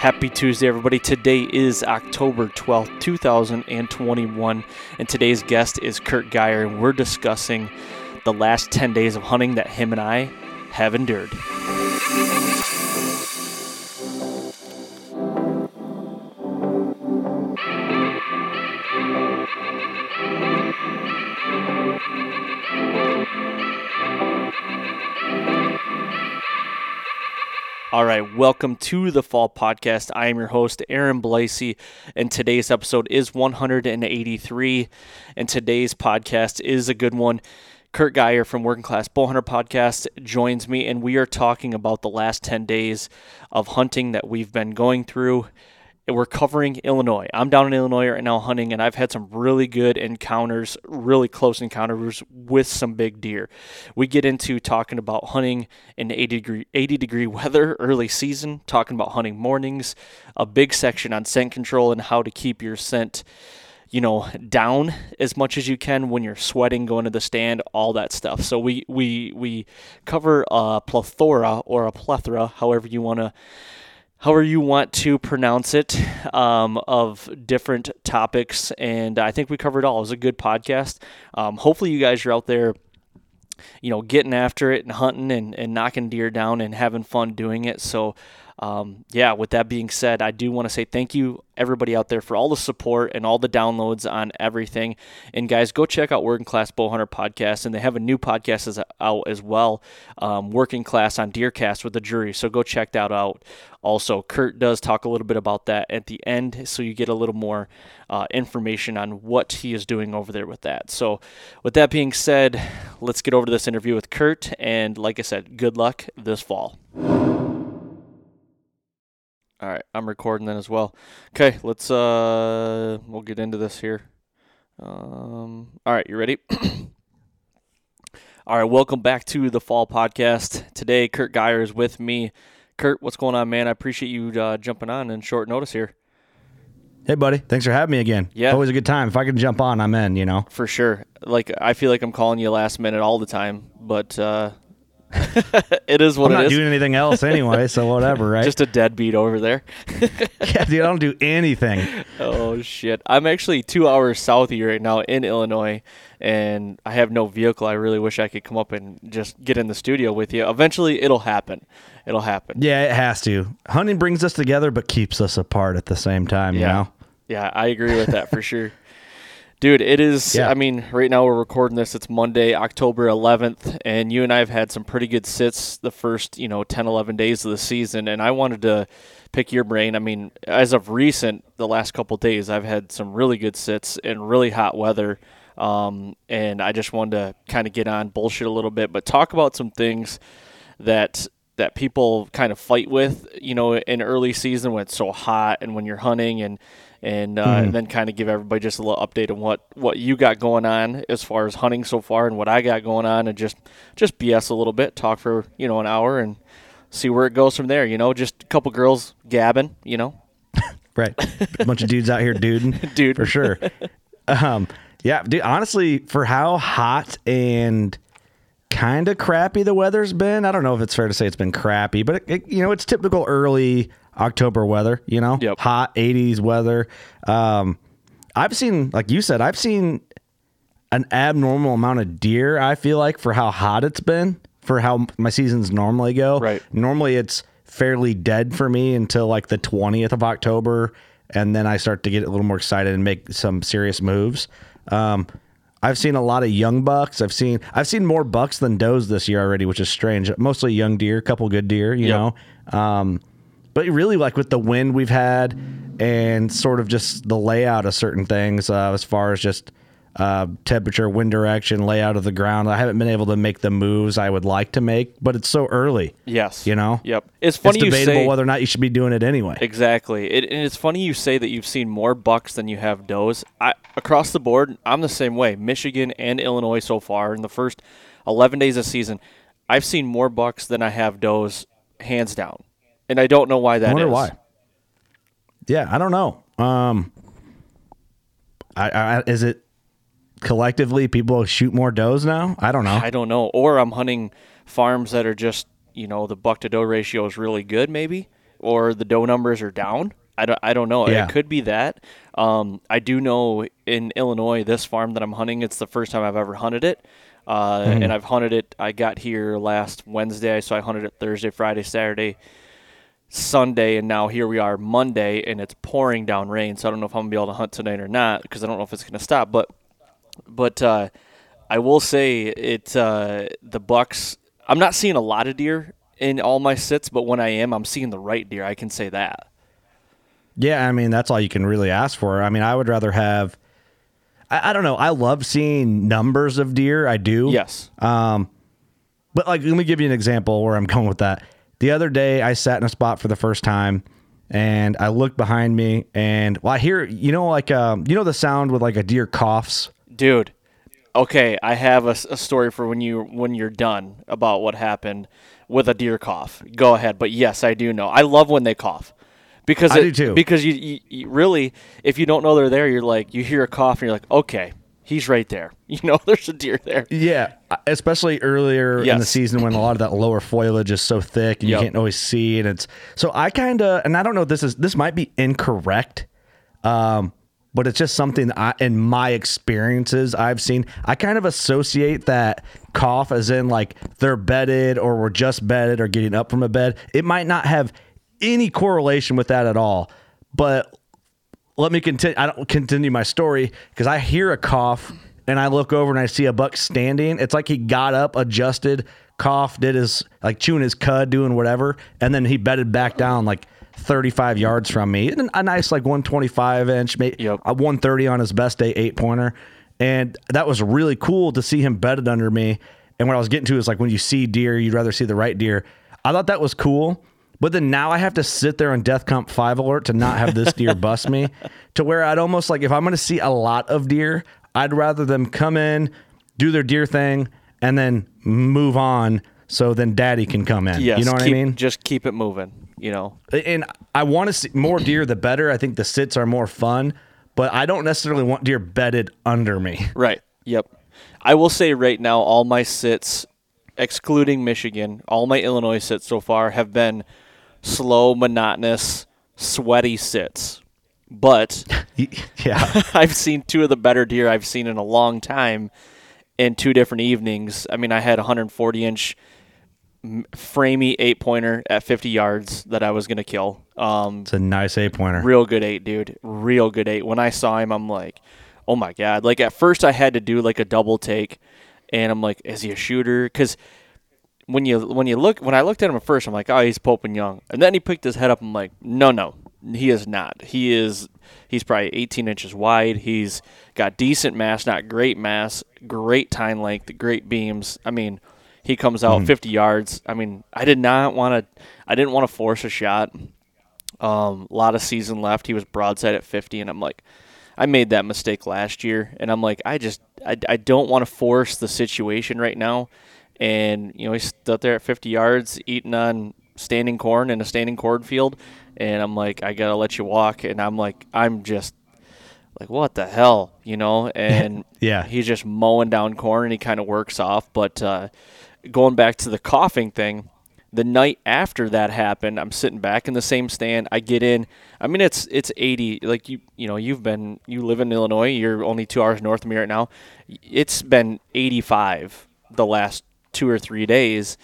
Happy Tuesday, everybody. Today is October 12th, 2021, and today's guest is Curt Geier, and we're discussing the last 10 days of hunting that him and I have endured. All right, welcome to the Fall Podcast. I am your host, Aaron Blasey, and today's episode is 183. And today's podcast is a good one. Curt Geier from Working Class Bowhunter Podcast joins me, and we are talking about the last 10 days of hunting that we've been going through we're covering Illinois. I'm down in Illinois right now hunting, and I've had some really good encounters, really close encounters with some big deer. We get into talking about hunting in 80 degree 80 degree weather early season, talking about hunting mornings, a big section on scent control and how to keep your scent you know down as much as you can when you're sweating going to the stand all that stuff so we we we cover a plethora or a plethora however you want to however you want to pronounce it, um, of different topics. And I think we covered all. It was a good podcast. Um, hopefully, you guys are out there, you know, getting after it and hunting and, and knocking deer down and having fun doing it. So, um, yeah, with that being said, I do want to say thank you, everybody out there, for all the support and all the downloads on everything. And guys, go check out Working Class Bowhunter podcast, and they have a new podcast as, out as well, um, Working Class on Deercast with the jury. So go check that out. Also, Curt does talk a little bit about that at the end, so you get a little more uh, information on what he is doing over there with that. So, with that being said, let's get over to this interview with Curt. And like I said, good luck this fall. All right, I'm recording then as well. Okay, let's uh we'll get into this here. Um all right, you ready? all right, welcome back to the Fall Podcast. Today Curt Geier is with me. Curt, what's going on, man? I appreciate you uh, jumping on in short notice here. Hey, buddy. Thanks for having me again. Yeah. Always a good time. If I can jump on, I'm in, you know? For sure. Like, I feel like I'm calling you last minute all the time, but uh, it is what I'm it not is. doing anything else anyway, so whatever, right? Just a deadbeat over there. yeah, dude, I don't do anything. oh shit! I'm actually two hours south of you right now in Illinois, and I have no vehicle. I really wish I could come up and just get in the studio with you. Eventually, it'll happen. It'll happen. Yeah, it has to. Hunting brings us together, but keeps us apart at the same time. You Yeah. know. Yeah, I agree with that for sure. Dude, it is. Yeah. I mean, right now we're recording this. It's Monday, October 11th, and you and I have had some pretty good sits the first, you know, 10, 11 days of the season. And I wanted to pick your brain. I mean, as of recent, the last couple days, I've had some really good sits in really hot weather. Um, and I just wanted to kind of get on bullshit a little bit, but talk about some things that that people kind of fight with, you know, in early season when it's so hot and when you're hunting and and, uh, Mm-hmm. and then kind of give everybody just a little update on what what you got going on as far as hunting so far and what I got going on and just just BS a little bit, talk for you know an hour and see where it goes from there. You know, just a couple girls gabbing, you know, Right. A bunch of dudes out here duding. Dude. For sure. Um, yeah, dude, honestly, for how hot and kind of crappy the weather's been, I don't know if it's fair to say it's been crappy, but it, it, you know, it's typical early October weather, you know, Yep. hot 80s weather. Um, I've seen, like you said, I've seen an abnormal amount of deer, I feel like, for how hot it's been, for how my seasons normally go. Right. Normally it's fairly dead for me until like the 20th of October. And then I start to get a little more excited and make some serious moves. Um, I've seen a lot of young bucks. I've seen I've seen more bucks than does this year already, which is strange. Mostly young deer, a couple good deer, you Yep. know. Um, but really, like with the wind we've had and sort of just the layout of certain things, uh, as far as just uh, temperature, wind direction, layout of the ground, I haven't been able to make the moves I would like to make. But it's so early, yes, you know. yep. It's funny it's you debatable say whether or not you should be doing it anyway. Exactly. It, and it's funny you say that you've seen more bucks than you have does. I, across the board, I'm the same way. Michigan and Illinois so far in the first 11 days of season, I've seen more bucks than I have does, hands down. And I don't know why that I is. wonder why. Yeah, I don't know. Um, I, I is it collectively people shoot more does now? I don't know. I don't know. Or I'm hunting farms that are just, you know, the buck to doe ratio is really good, maybe, or the doe numbers are down. I don't, I don't know. Yeah. It could be that. Um, I do know in Illinois, this farm that I'm hunting, it's the first time I've ever hunted it. Uh, And I've hunted it. I got here last Wednesday, so I hunted it Thursday, Friday, Saturday, Sunday, and now here we are Monday, and it's pouring down rain. So I don't know if I'm gonna be able to hunt tonight or not because I don't know if it's gonna stop. But but uh, I will say it. Uh, the bucks. I'm not seeing a lot of deer in all my sits, but when I am, I'm seeing the right deer. I can say that. Yeah, I mean that's all you can really ask for. I mean, I would rather have. I, I don't know. I love seeing numbers of deer. I do. Yes. Um, but like, let me give you an example where I'm going with that. The other day, I sat in a spot for the first time, and I looked behind me, and well, I hear you know like um, you know the sound with like a deer coughs. dude. Okay, I have a story for when you when you're done about what happened with a deer cough. Go ahead, but yes, I do know. I love when they cough because I it- do too. Because you, you, you really, if you don't know they're there, you're like you hear a cough and you're like, okay, he's right there. You know, there's a deer there. Yeah, especially earlier in the season when a lot of that lower foliage is so thick and Yep. you can't always see, and it's so I kind of and I don't know if this is this might be incorrect, um, but it's just something that I in my experiences I've seen. I kind of associate that cough as in like they're bedded or were just bedded or getting up from a bed. It might not have any correlation with that at all, but let me continue. I don't continue my story because I hear a cough and I look over and I see a buck standing. It's like he got up, adjusted, coughed, did his like chewing his cud, doing whatever, and then he bedded back down like 35 yards from me. And a nice like 125 inch, maybe Yep. a 130 on his best day eight pointer. And that was really cool to see him bedded under me. And what I was getting to is like when you see deer, you'd rather see the right deer. I thought that was cool. But then now I have to sit there on DEFCON 5 alert to not have this deer bust me to where I'd almost like if I'm going to see a lot of deer, I'd rather them come in, do their deer thing, and then move on so then daddy can come in. Yes, you know what keep, I mean? Just keep it moving. You know, And I want to see more deer, the better. I think the sits are more fun, but I don't necessarily want deer bedded under me. Right. Yep. I will say right now, all my sits, excluding Michigan, all my Illinois sits so far have been slow, monotonous, sweaty sits. But yeah. I've seen two of the better deer I've seen in a long time in two different evenings. I mean, I had a 140 inch framey eight pointer at 50 yards that I was going to kill. Um, It's a nice eight pointer. Real good eight, dude. Real good eight. When I saw him, I'm like, oh my god. Like at first, I had to do like a double take, and I'm like, is he a shooter? Because when you when you look when I looked at him at first, I'm like, oh, he's Pope and Young, and then he picked his head up. I'm like, no, no, he is not. He is. He's probably 18 inches wide. He's got decent mass, not great mass, great tine length, great beams. I mean, He comes out 50 yards. I mean, I did not want to. I didn't want to force a shot. Um, a lot of season left. He was broadside at 50, and I'm like, I made that mistake last year, and I'm like, I just, I, I don't want to force the situation right now. And you know, he's out there at 50 yards, eating on standing corn in a standing cornfield, and I'm like, I gotta let you walk, and I'm like, I'm just like, what the hell, you know? And Yeah. he's just mowing down corn, and he kind of works off. But uh, going back to the coughing thing, the night after that happened, I'm sitting back in the same stand. I get in. I mean, it's it's 80. Like you, you know, you've been you live in Illinois. You're only two hours north of me right now. It's been 85 the last two or three days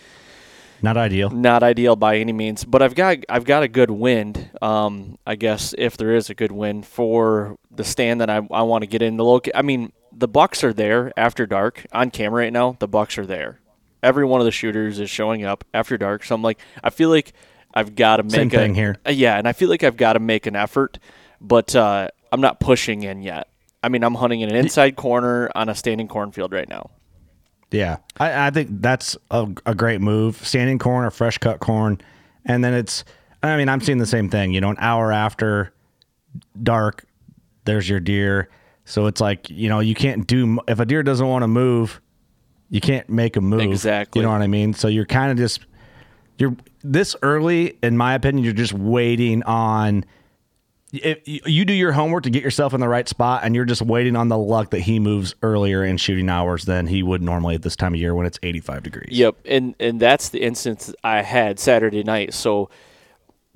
Not ideal. not ideal by any means, but I've got I've got a good wind. Um, I guess if there is a good wind for the stand that I, I want to get in the loc. I mean, the Bucks are there after dark on camera right now. The Bucks are there. Every one of the shooters is showing up after dark. So I'm like, I feel like I've got to make Same a, thing here. uh, yeah, and I feel like I've got to make an effort, but uh, I'm not pushing in yet. I mean, I'm hunting in an inside corner on a standing cornfield right now. Yeah, I, I think that's a, a great move. Standing corn or fresh cut corn, and then it's. I mean, I'm seeing the same thing. You know, an hour after dark, there's your deer. So it's like you know you can't do if a deer doesn't want to move, you can't make a move. Exactly. You know what I mean? So you're kind of just you're this early, in my opinion. You're just waiting on. If you do your homework to get yourself in the right spot, and you're just waiting on the luck that he moves earlier in shooting hours than he would normally at this time of year when it's 85 degrees. Yep, and and that's the instance I had Saturday night. So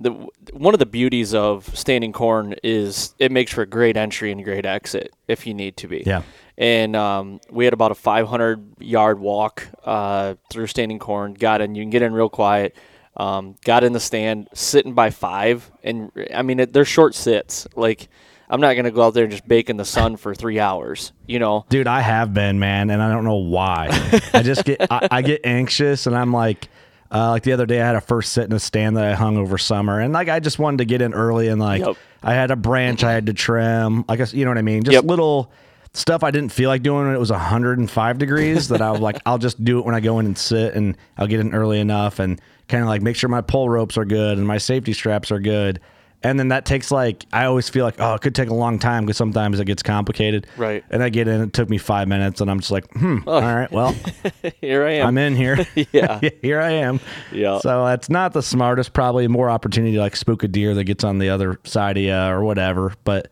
the one of the beauties of standing corn is it makes for a great entry and great exit if you need to be. Yeah. And um, we had about a 500 yard walk uh, through standing corn. Got in. You can get in real quiet. Um, got in the stand, sitting by five, and I mean it, they're short sits. Like I'm not gonna go out there and just bake in the sun for three hours. You know. Dude, I have been, man, and I don't know why. I just get I, I get anxious, and I'm like, uh, like the other day, I had a first sit in a stand that I hung over summer, and like I just wanted to get in early, and like Yep. I had a branch I had to trim. I guess you know what I mean. Just Yep. little stuff I didn't feel like doing when it was 105 degrees. that I was like, I'll just do it when I go in and sit, and I'll get in early enough, and kind of like make sure my pull ropes are good and my safety straps are good. And then that takes like I always feel like oh it could take a long time because sometimes it gets complicated. Right. And I get in, it took me five minutes, and I'm just like, hmm, all right, well, Here I am. I'm in here. Yeah. here I am. Yeah. So it's not the smartest, probably more opportunity to like spook a deer that gets on the other side of you or whatever. But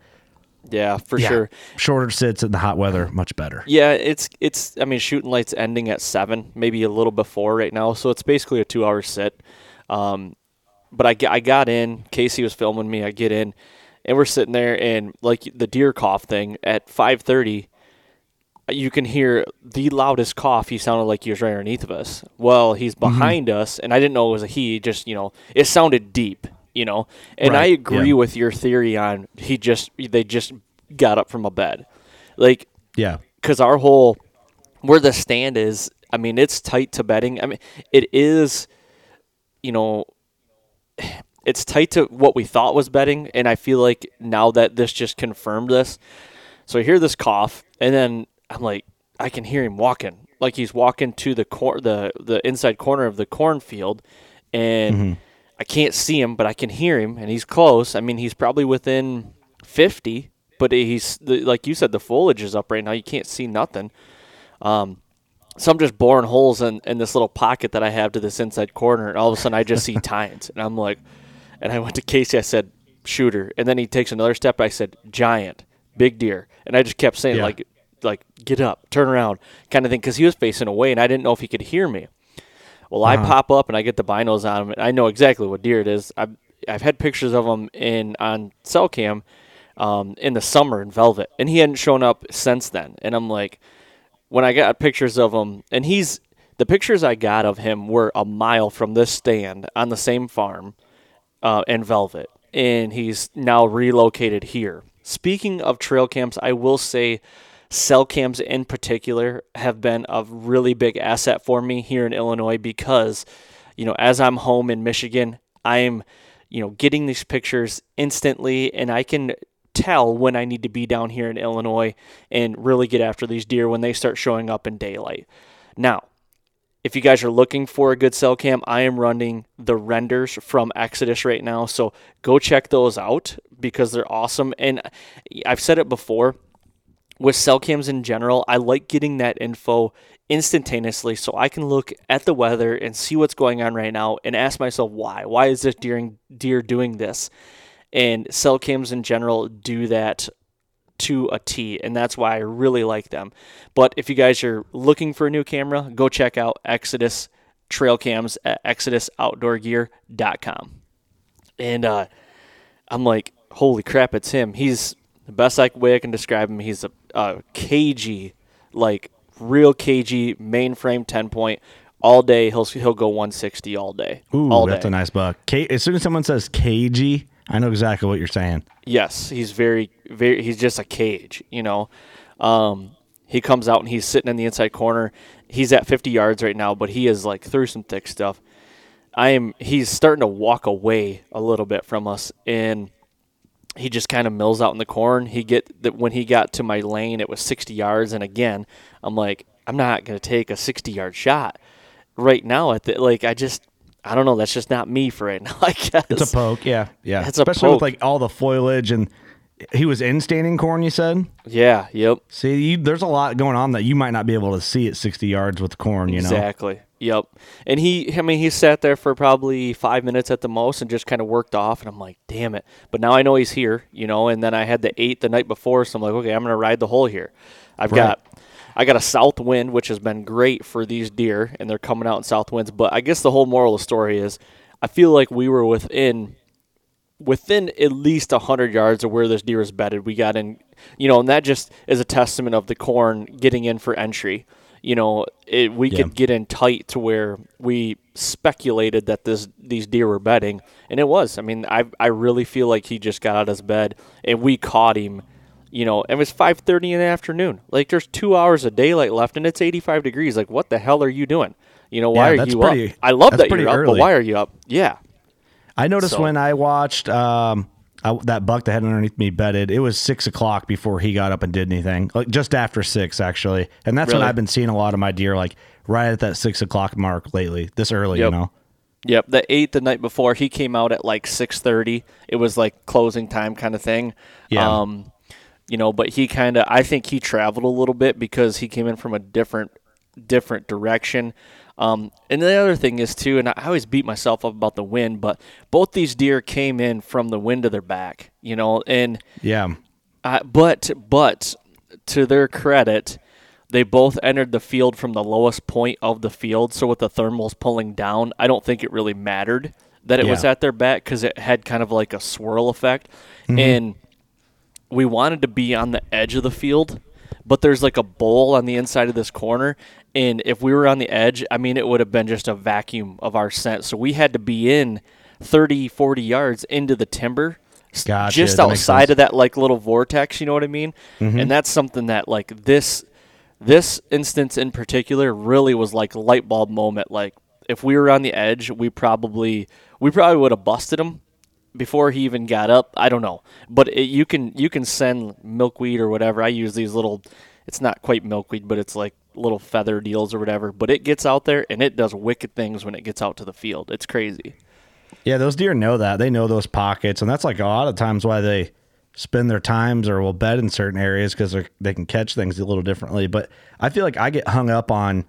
yeah, for yeah, sure. shorter sits in the hot weather, much better. Yeah, it's it's. I mean, shooting lights ending at seven, maybe a little before right now. So it's basically a two-hour sit. Um, but I, I got in. Casey was filming me. I get in, and we're sitting there, and like the deer cough thing at five thirty, you can hear the loudest cough. He sounded like he was right underneath of us. Well, he's behind us, and I didn't know it was a he. Just you know, it sounded deep. You know, and I agree yeah. with your theory on he just they just got up from a bed, like Yeah. because our whole where the stand is i mean it's tight to bedding. I mean it is you know it's tight to what we thought was betting, and i feel like now that this just confirmed this so i hear this cough and then i'm like i can hear him walking. Like he's walking to the cor- the the inside corner of the cornfield and mm-hmm. I can't see him but i can hear him and he's close i mean he's probably within 50 but he's like you said the foliage is up right now you can't see nothing um, so I'm just boring holes in, in this little pocket that I have to this inside corner, and all of a sudden I just see tines, and I'm like, and I went to Casey, I said, shooter, and then he takes another step, I said, giant, big deer, and I just kept saying Yeah. like, like get up, turn around, kind of thing, because he was facing away, and I didn't know if he could hear me. Well, I pop up and I get the binos on him, and I know exactly what deer it is. I've I've had pictures of him in on cell cam, um, in the summer in velvet, and he hadn't shown up since then, and I'm like when I got pictures of him, and he's the pictures I got of him were a mile from this stand on the same farm uh, in Velvet, and he's now relocated here. Speaking of trail cams, I will say cell cams in particular have been a really big asset for me here in Illinois because, you know, as I'm home in Michigan, I'm, you know, getting these pictures instantly, and I can tell when I need to be down here in Illinois and really get after these deer when they start showing up in daylight. Now, if you guys are looking for a good cell cam, I am running the renders from Exodus right now. So go check those out because they're awesome. And I've said it before with cell cams in general, I like getting that info instantaneously so I can look at the weather and see what's going on right now and ask myself why. Why is this deer, deer doing this? And cell cams in general do that to a T, and that's why I really like them. But if you guys are looking for a new camera, go check out Exodus trail cams at exodusoutdoorgear.com. And uh, I'm like, holy crap, it's him. He's the best way I can describe him. He's a, a cagey, like real cagey mainframe 10 point. All day he'll he'll go 160 all day. Ooh, all that's day. a nice buck. Ca- as soon as someone says cagey, I know exactly what you're saying. Yes, he's very, very. He's just a cage, you know. Um, he comes out and he's sitting in the inside corner. He's at 50 yards right now, but he is like through some thick stuff. I am. He's starting to walk away a little bit from us, and he just kind of mills out in the corn. He get that when he got to my lane, it was 60 yards, and again, I'm like, I'm not going to take a 60 yard shot right now. At the like, I just I don't know. That's just not me for right now. I guess It's a poke, yeah, yeah. It's Especially with like all the foliage and he was in standing corn. You said. Yeah. Yep. See, you, there's a lot going on that you might not be able to see at 60 yards with corn. You know. Exactly. Yep. And he, I mean, he sat there for probably five minutes at the most and just kind of worked off. And I'm like, damn it. But now I know he's here, you know. And then I had the eight the night before, so I'm like, okay, I'm gonna ride the hole here. I've Right. got, I got a south wind, which has been great for these deer, and they're coming out in south winds. But I guess the whole moral of the story is, I feel like we were within within at least 100 yards of where this deer is bedded. We got in, you know, and that just is a testament of the corn getting in for entry. You know, it, we Yeah. could get in tight to where we speculated that this these deer were bedding, and it was. I mean, I I really feel like he just got out of his bed and we caught him. You know, it was 5:30 in the afternoon. Like there's two hours of daylight left, and it's 85 degrees. Like, what the hell are you doing? You know, why Yeah, are you pretty- up? I love that you're up, early. but why are you up? Yeah, I noticed So- when I watched um, I, that buck that had underneath me bedded, it was six o'clock before he got up and did anything. Like just after six, actually, and that's when I've been seeing a lot of my deer like right at that six o'clock mark lately. This early, Yep. you know. Yep, the eight the night before he came out at like six thirty. It was like closing time kind of thing. Yeah. Um, you know, but he kind of I think he traveled a little bit because he came in from a different different direction. Um, and the other thing is too, and I always beat myself up about the wind, but both these deer came in from the wind to their back. You know, and Yeah, but but to their credit, they both entered the field from the lowest point of the field. So with the thermals pulling down, I don't think it really mattered that it was at their back because it had kind of like a swirl effect, and we wanted to be on the edge of the field. But there's like a bowl on the inside of this corner, and if we were on the edge, I mean, it would have been just a vacuum of our scent. So we had to be in 30, 40 yards into the timber, Gotcha, just outside of that like little vortex. You know what I mean? And that's something that like this this instance in particular really was like a light bulb moment. Like if we were on the edge, we probably we probably would have busted him before he even got up. I don't know, but it, you can you can send milkweed or whatever. I use these little. It's not quite milkweed, but it's like little feather deals or whatever. But it gets out there and it does wicked things when it gets out to the field. It's crazy. yeah. Those deer know that they know those pockets, and that's like a lot of times why they spend their times or will bed in certain areas because they can catch things a little differently. But I feel like I get hung up on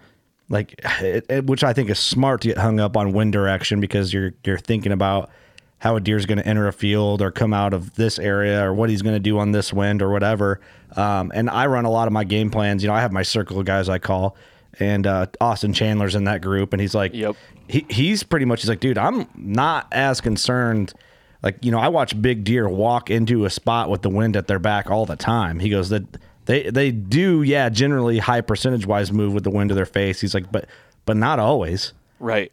like it, it- which I think is smart to get hung up on wind direction because you're you're thinking about how a deer's going to enter a field or come out of this area or what he's going to do on this wind or whatever. Um, and I run a lot of my game plans. You know, I have my circle of guys I call, and uh, Austin Chandler's in that group, and he's like, Yep. he, he's pretty much he's like, dude, I'm not as concerned. Like, you know, I watch big deer walk into a spot with the wind at their back all the time. He goes that they they do, yeah, generally high percentage wise move with the wind to their face. He's like, but but not always. Right.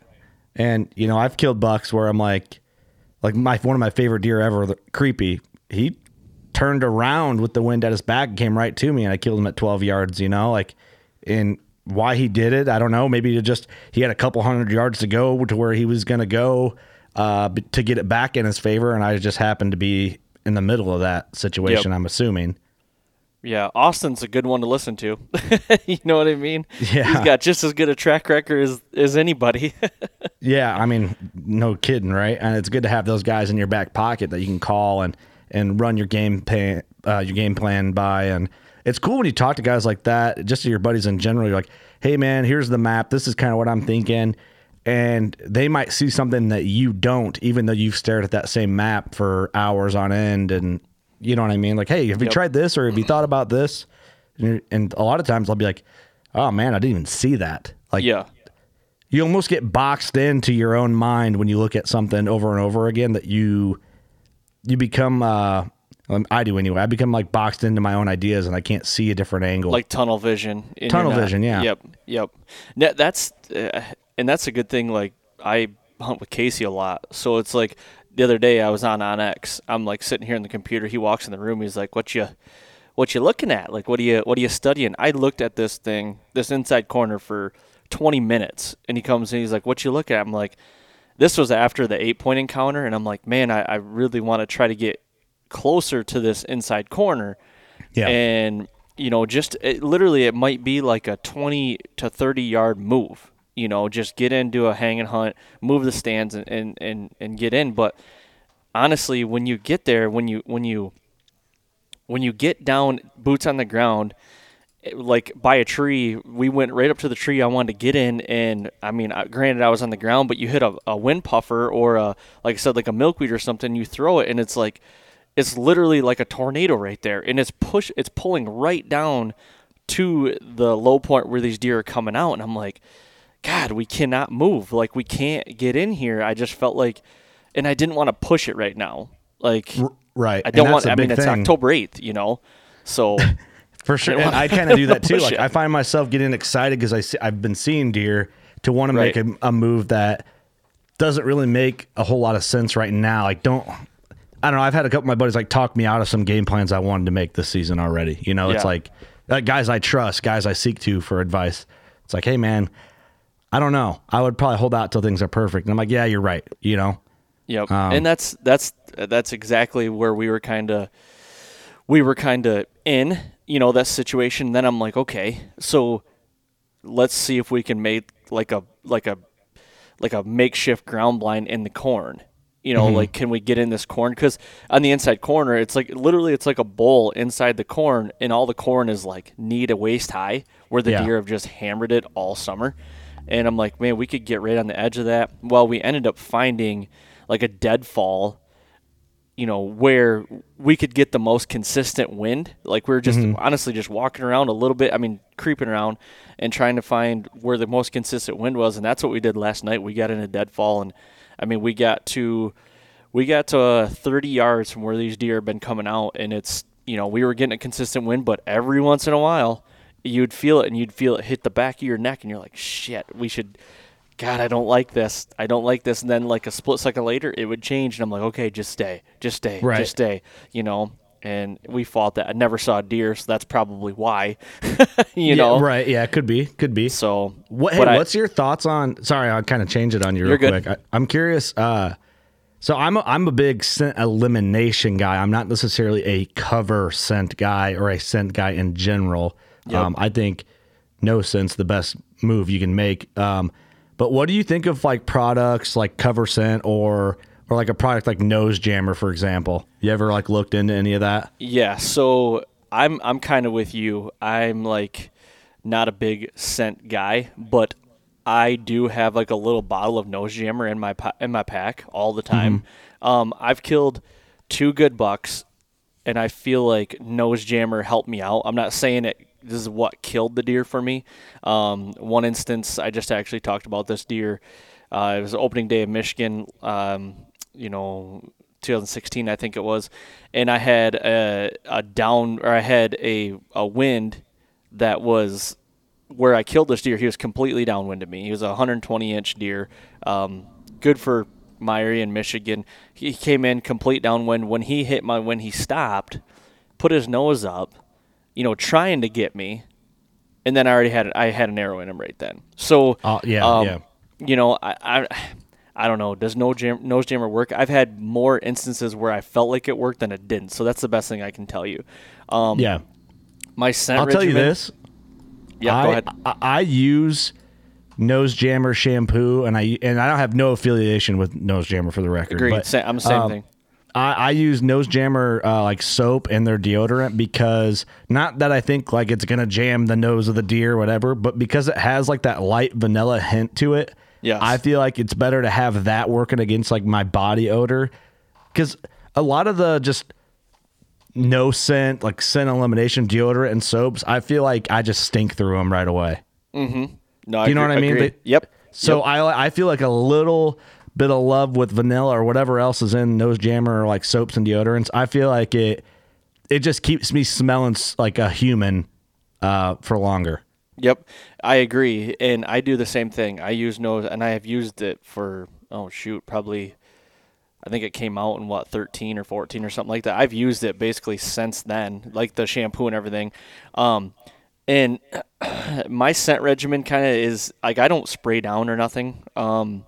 And you know, I've killed bucks where I'm like, like my one of my favorite deer ever, the creepy. He turned around with the wind at his back, and came right to me, and I killed him at 12 yards. You know, like, and why he did it, I don't know. Maybe just he had a couple hundred yards to go to where he was going to go uh, to get it back in his favor, and I just happened to be in the middle of that situation. Yep. I'm assuming. Yeah. Austin's a good one to listen to. you know what I mean? Yeah. He's got just as good a track record as, as anybody. Yeah, I mean, no kidding, right? And it's good to have those guys in your back pocket that you can call and and run your game plan, uh, your game plan by. And it's cool when you talk to guys like that, just to your buddies in general. You're like, hey man, here's the map. This is kind of what I'm thinking. And they might see something that you don't, even though you've stared at that same map for hours on end. And you know what I mean? Like, hey, have you Yep. tried this or have you thought about this? And, and a lot of times I'll be like, oh man, I didn't even see that. Like, yeah. you almost get boxed into your own mind when you look at something over and over again that you you become uh um, I do anyway. I become like boxed into my own ideas and I can't see a different angle. like tunnel vision. Tunnel vision, yeah. Yep, yep. That's uh, and that's a good thing. Like I hunt with Casey a lot, so it's like the other day I was on OnX. I'm like sitting here in the computer. He walks in the room. He's like, "What you, what you looking at? Like, what are you, what are you studying?" I looked at this thing, this inside corner for 20 minutes, and he comes in. He's like, "What you look at?" I'm like, "This was after the eight point encounter," and I'm like, "Man, I, I really want to try to get closer to this inside corner." yeah. and you know just it, literally it might be like a 20 to 30 yard move you know just get in, do a hang and hunt move the stands and and and, and get in. But honestly when you get there when you when you when you get down boots on the ground eh, like by a tree we went right up to the tree i wanted to get in and i mean granted i was on the ground but you hit a, a wind puffer or a like i said like a milkweed or something you throw it and it's like it's literally like a tornado right there and it's push it's pulling right down to the low point where these deer are coming out and i'm like god we cannot move like we can't get in here i just felt like and i didn't want to push it right now like right. i don't want I mean big it's october 8th you know so For sure. I I kind of do that too. Like it. I find myself getting excited because I see, I've been seeing deer to want to make a, a move that doesn't really make a whole lot of sense right now. Like don't I don't know. I've had a couple of my buddies like talk me out of some game plans I wanted to make this season already. You know, it's Yeah. like uh, guys I trust, guys I seek to for advice. It's like, hey man, I don't know. I would probably hold out till things are perfect. And I'm like, yeah, you're right. You know, Yep. Um, and that's that's that's exactly where we were kind of we were kind of in, you know, that situation. Then I'm like, okay, so let's see if we can make like a like a like a makeshift ground blind in the corn. You know, Mm-hmm. like can we get in this corn? Because on the inside corner, it's like literally it's like a bowl inside the corn, and all the corn is like knee to waist high, where the Yeah. deer have just hammered it all summer. And I'm like, man, we could get right on the edge of that. Well, we ended up finding like a deadfall you know, where we could get the most consistent wind. Like we were just honestly just walking around a little bit. I mean, creeping around and trying to find where the most consistent wind was, and that's what we did last night. We got in a deadfall, and I mean, we got to we got to uh, 30 yards from where these deer have been coming out, and it's you know we were getting a consistent wind, but every once in a while you'd feel it, and you'd feel it hit the back of your neck, and you're like, shit, we should. God, I don't like this. I don't like this. And then, like a split second later, it would change, and I'm like, okay, just stay, just stay, Right. just stay. You know. And we fought that. I never saw a deer, so that's probably why. you Yeah, know, right? Yeah, could be, could be. So, What? Hey, but I- what's your thoughts on? Sorry, I'll kind of change it on you real good. quick. I, I'm curious. Uh, so I'm a, I'm a big scent elimination guy. I'm not necessarily a cover scent guy or a scent guy in general. Yep. Um, I think no scent's the best move you can make. Um, but what do you think of like products like cover scent or or like a product like nose jammer, for example? You ever like looked into any of that? Yeah, so I'm I'm kind of with you. I'm like not a big scent guy, but I do have like a little bottle of nose jammer in my in my pack all the time. Um, I've killed two good bucks, and I feel like nose jammer helped me out. I'm not saying it. This is what killed the deer for me. Um, one instance, I just actually talked about this deer. Uh, it was opening day of Michigan. Um, you know, 2016, I think it was, and I had a, a down or I had a a wind that was where I killed this deer. He was completely downwind of me. He was a 120 inch deer, um, good for my area in Michigan. He came in complete downwind. When he hit my when he stopped, put his nose up, you know, trying to get me, and then I already had I had an arrow in him right then. So Oh, yeah, um, yeah. you know, I, I, I don't know. Does no jam, nose jammer work? I've had more instances where I felt like it worked than it didn't. So that's the best thing I can tell you. Um, Yeah. My scent I'll tell you this. Yeah, I, go ahead. I, I use Nose Jammer shampoo, and I and I don't have no affiliation with Nose Jammer for the record. Agreed. but, I'm the same um, thing. I, I use Nose Jammer uh, like soap and their deodorant because not that I think like it's gonna jam the nose of the deer or whatever, but because it has like that light vanilla hint to it. Yes. I feel like it's better to have that working against like my body odor because a lot of the just no scent like scent elimination deodorant and soaps, I feel like I just stink through them right away. No, Do you know what I mean? Agree. They- yep. So Yep. I I feel like a little bit of love with vanilla or whatever else is in nose jammer or like soaps and deodorants. I feel like it it just keeps me smelling like a human uh, for longer. Yep, I agree, and I do the same thing. I use nose, and I have used it for oh shoot, probably. I think it came out in what 13 or 14 or something like that. I've used it basically since then, like the shampoo and everything. Um, and my scent regimen kind of is like I don't spray down or nothing. Um,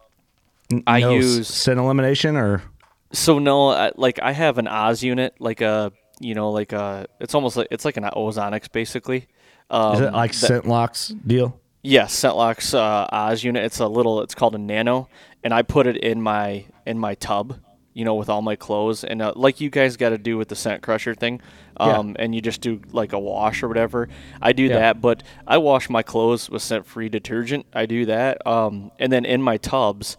I no use scent elimination or so no, I, like I have an Oz unit, like a you know, like a it's almost like it's like an Ozonics basically. Um, is it like that- scent locks deal? Yes, ScentLock's uh, Oz unit. It's a little. It's called a Nano, and I put it in my in my tub. You know, with all my clothes, and uh, like you guys got to do with the scent crusher thing, um, and you just do like a wash or whatever. I do Yeah. that, but I wash my clothes with scent-free detergent. I do that, um, and then in my tubs,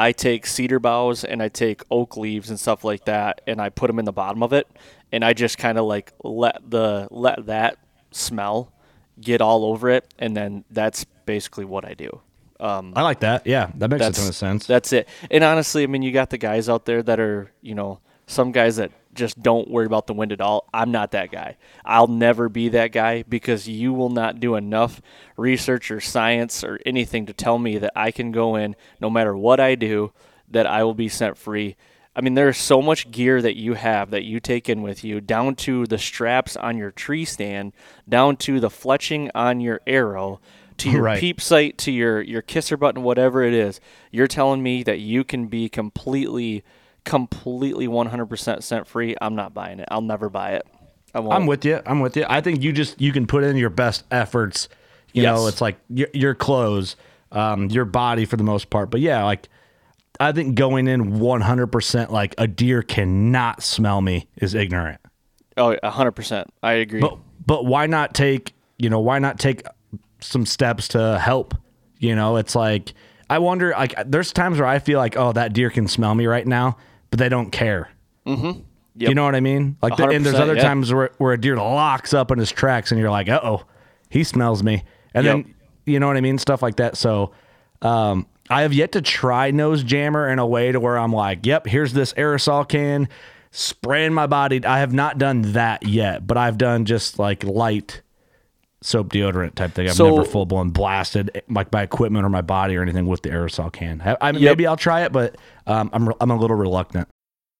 I take cedar boughs and I take oak leaves and stuff like that, and I put them in the bottom of it, and I just kind of like let the let that smell get all over it, and then that's basically what I do. Um, I like that. Yeah, that makes a ton of sense. That's it. And honestly, I mean, you got the guys out there that are, you know, some guys that just don't worry about the wind at all. I'm not that guy. I'll never be that guy because you will not do enough research or science or anything to tell me that I can go in, no matter what I do, that I will be scent free. I mean, there's so much gear that you have that you take in with you, down to the straps on your tree stand, down to the fletching on your arrow, to your Right. peep sight, to your your kisser button, whatever it is. You're telling me that you can be completely, completely 100% scent free. I'm not buying it. I'll never buy it. I won't. I'm with you. I'm with you. I think you just you can put in your best efforts. You know, it's like your, your clothes, um, your body for the most part. But yeah, like I think going in 100% like a deer cannot smell me is ignorant. Oh, 100%. I agree. But but why not take you know why not take some steps to help? You know, it's like I wonder like there's times where I feel like oh that deer can smell me right now, but they don't care. Mm-hmm. Yep. You know what I mean? Like, the, and there's other times where where a deer locks up in his tracks, and you're like, uh oh, he smells me, and Yep. then you know what I mean, stuff like that. So. Um, I have yet to try nose jammer in a way to where I'm like, yep, here's this aerosol can, spraying my body. I have not done that yet, but I've done just like light soap deodorant type thing. I've So- never full blown blasted like my equipment or my body or anything with the aerosol can. I, I, Yep. Maybe I'll try it, but um, I'm I'm a little reluctant.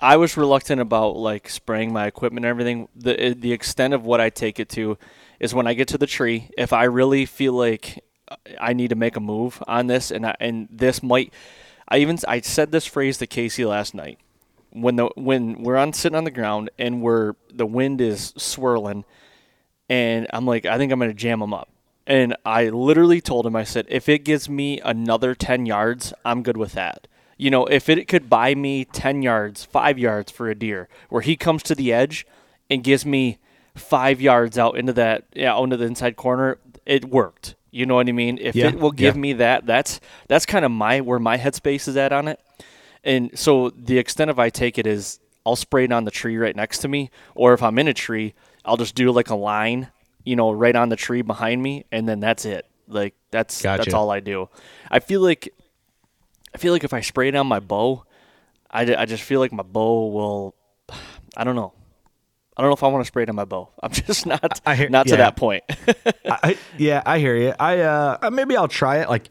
I was reluctant about like spraying my equipment and everything. The eh, the extent of what I take it to is when I get to the tree. If I really feel like uh, I need to make a move on this, and I, and this might, I even I said this phrase to Casey last night when the when we're on sitting on the ground and we're the wind is swirling, and I'm like I think I'm gonna jam him up. And I literally told him, I said, if it gives me another 10 yards, I'm good with that. You know, if it could buy me 10 yards, five yards for a deer, where he comes to the edge and gives me five yards out into that, yeah, into the inside corner, it worked. You know what I mean? If Yeah, it will give yeah. me that, that's that's kind of my where my headspace is at on it. And so the extent of I take it is I'll spray it on the tree right next to me, or if I'm in a tree, I'll just do like a line, you know, right on the tree behind me, and then that's it. Like that's that's all I do. I feel like I feel like if I spray on my bow, I, I just feel like my bow will. I don't know. I don't know if I want to spray it on my bow. I'm just not I hear- not to yeah. that point. I, yeah, I hear you. I uh maybe I'll try it. Like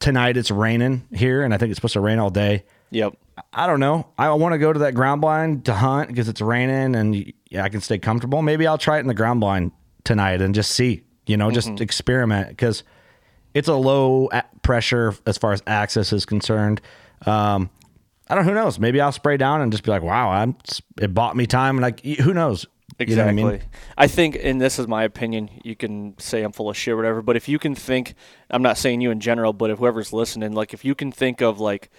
tonight, it's raining here, and I think it's supposed to rain all day. yep. I don't know. I want to go to that ground blind to hunt because it's raining and yeah, I can stay comfortable. Maybe I'll try it in the ground blind tonight and just see, you know, just experiment because it's a low pressure as far as access is concerned. Um, I don't. Who knows? Maybe I'll spray down and just be like, "Wow, I'm." It bought me time, and like, who knows? You know Exactly. I mean? I think, and this is my opinion. You can say I'm full of shit, or whatever. But if you can think, I'm not saying you in general, but if whoever's listening, like if you can think of like,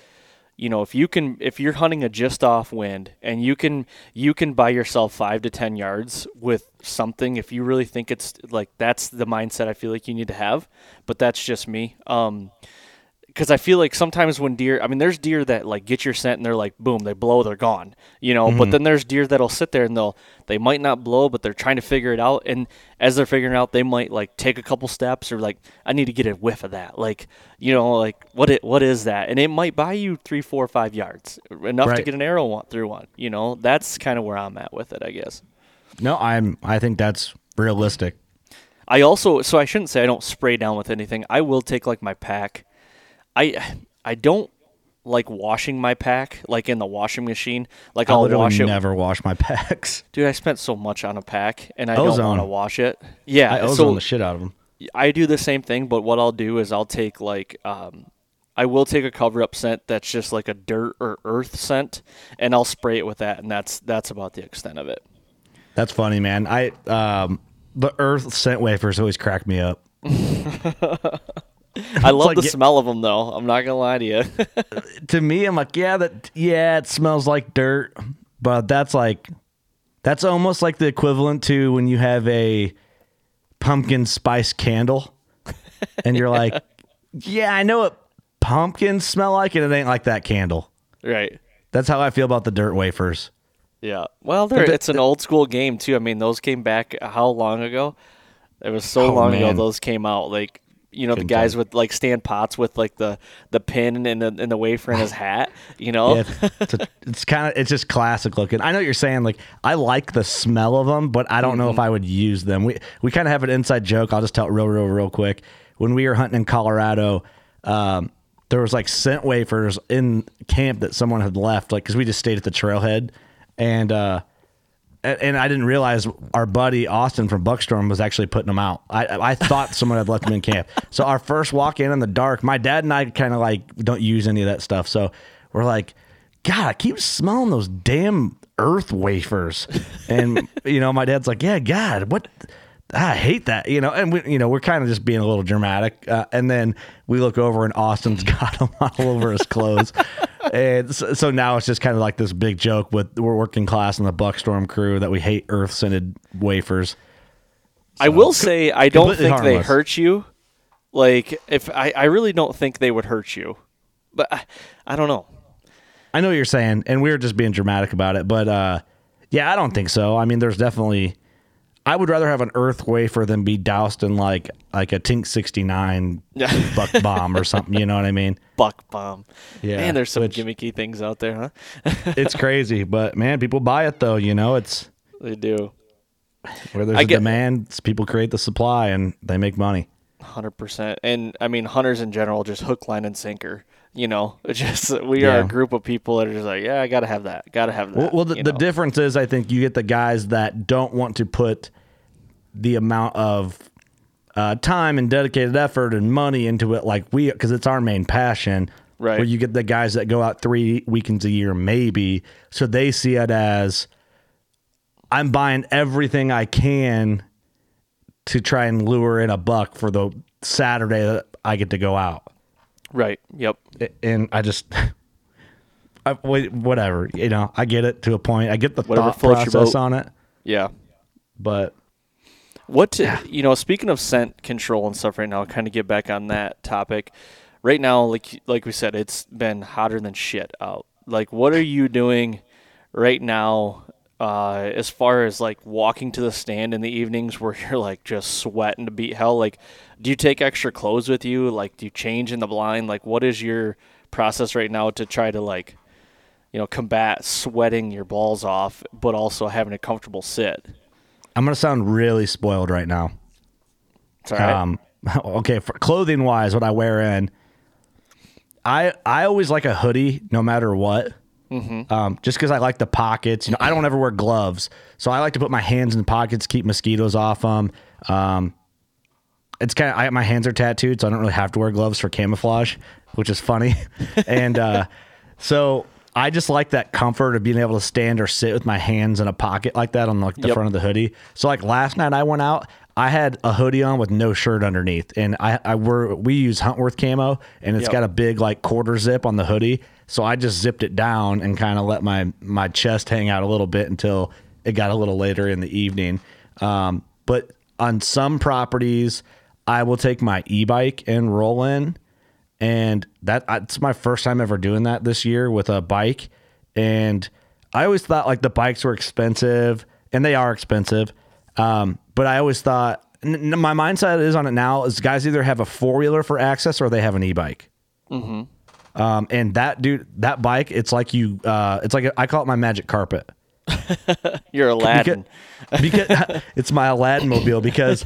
you know, if you can, if you're hunting a just off wind, and you can, you can buy yourself five to ten yards with something. If you really think it's like that's the mindset I feel like you need to have. But that's just me. Um, because I feel like sometimes when deer, I mean, there's deer that like get your scent and they're like, boom, they blow, they're gone, you know. But mm-hmm. then there's deer that'll sit there and they'll, they might not blow, but they're trying to figure it out. And as they're figuring it out, they might like take a couple steps or like, I need to get a whiff of that, like, you know, like what it, what is that? And it might buy you three, four, five yards, enough to get an arrow one, through one. You know, that's kind of where I'm at with it, I guess. No, I'm. I think that's realistic. I also so I shouldn't say I don't spray down with anything. I will take like my pack. I I don't like washing my pack like in the washing machine. Like I I'll literally wash it. never wash my packs. Dude, I spent so much on a pack and I don't want to wash it. Yeah, I ozone so the shit out of them. I do the same thing, but what I'll do is I'll take like um I will take a cover up scent that's just like a dirt or earth scent and I'll spray it with that and that's that's about the extent of it. That's funny, man. I um the Earth scent wafers always crack me up. I love like the smell of them though. I'm not going to lie to you. To me, I'm like, yeah, that yeah, it smells like dirt, but that's like that's almost like the equivalent to when you have a pumpkin spice candle, and you're like, yeah, I know what pumpkins smell like, and it ain't like that candle. right. That's how I feel about the dirt wafers. Yeah. Well, the- it's an old school game too. I mean, those came back how long ago? It was so Oh, long ago those came out. Like you know, Couldn't the guys tell. with like Stan Potts with like the the pin and the and the wafer in his hat. You know. Yeah, it's, it's kind of it's just classic looking. I know what you're saying. Like I like the smell of them, but I don't know if I would use them. We we kind of have an inside joke. I'll just tell it real, real, real quick. When we were hunting in Colorado, um, there was like scent wafers in camp that someone had left, like because we just stayed at the trailhead, and uh, and, and I didn't realize our buddy Austin from Buckstorm was actually putting them out. I I thought someone had left them in camp. So our first walk in in the dark, my dad and I kind of like don't use any of that stuff. So we're like, God, I keep smelling those damn earth wafers. And you know, my dad's like, Yeah, God, what? I hate that, you know, and we, you know, we're kind of just being a little dramatic. Uh, and then we look over and Austin's got them all over his clothes. And so, so now it's just kind of like this big joke with we're working class and the Buckstorm crew that we hate earth scented wafers. I will say I don't think they hurt you. Like if I I really don't think they would hurt you, but I, I don't know. I know what you're saying, and we are just being dramatic about it, but uh, yeah, I don't think so. I mean, there's definitely. I would rather have an earth wafer than be doused in like like a Tink 69 buck bomb or something. You know what I mean? Buck bomb. Yeah, Man, there's some which- gimmicky things out there, huh? It's crazy, but man, people buy it though. You know, it's they do. where there's I a get- demand, people create the supply and they make money. Hundred percent, and I mean hunters in general, just hook, line, and sinker. You know, just we are a group of people that are just like, yeah, I gotta have that, gotta have that. Well, well the, you the difference is, I think you get the guys that don't want to put the amount of uh, time and dedicated effort and money into it, like we, because it's our main passion. Right. Where you get the guys that go out three weekends a year, maybe, so they see it as I'm buying everything I can to try and lure in a buck for the Saturday that I get to go out right. Yep. and I just, I, whatever, you know, I get it to a point. I get the Whatever thought process on it, Yeah. but What to you know? Speaking of scent control and stuff, right now, kind of get back on that topic. Right now, like like we said, it's been hotter than shit out. Like, what are you doing right now? Uh, as far as like walking to the stand in the evenings where you're like just sweating to beat hell, like, do you take extra clothes with you? Like, do you change in the blind? Like, what is your process right now to try to like you know, combat sweating your balls off, but also having a comfortable sit. I'm gonna sound really spoiled right now. It's all right. Um, okay, for clothing wise, what I wear in, I I always like a hoodie no matter what. Um, just because I like the pockets. You know, I don't ever wear gloves, so I like to put my hands in the pockets, keep mosquitoes off them. Um, it's kind of I, my hands are tattooed, so I don't really have to wear gloves for camouflage, which is funny. and uh, so I just like that comfort of being able to stand or sit with my hands in a pocket like that on like the Yep. front of the hoodie. So like last night I went out, I had a hoodie on with no shirt underneath, and I I were we use Huntworth camo, and it's Yep. got a big like quarter zip on the hoodie. So I just zipped it down and kind of let my my chest hang out a little bit until it got a little later in the evening. Um, but on some properties, I will take my e-bike and roll in, and that that's my first time ever doing that this year with a bike. And I always thought like the bikes were expensive, and they are expensive. Um, but I always thought my mindset is on it now is guys either have a four wheeler for access or they have an e-bike. Um, and that dude, that bike, it's like you, uh, it's like a, I call it my magic carpet You're Aladdin. because, because it's my Aladdin mobile because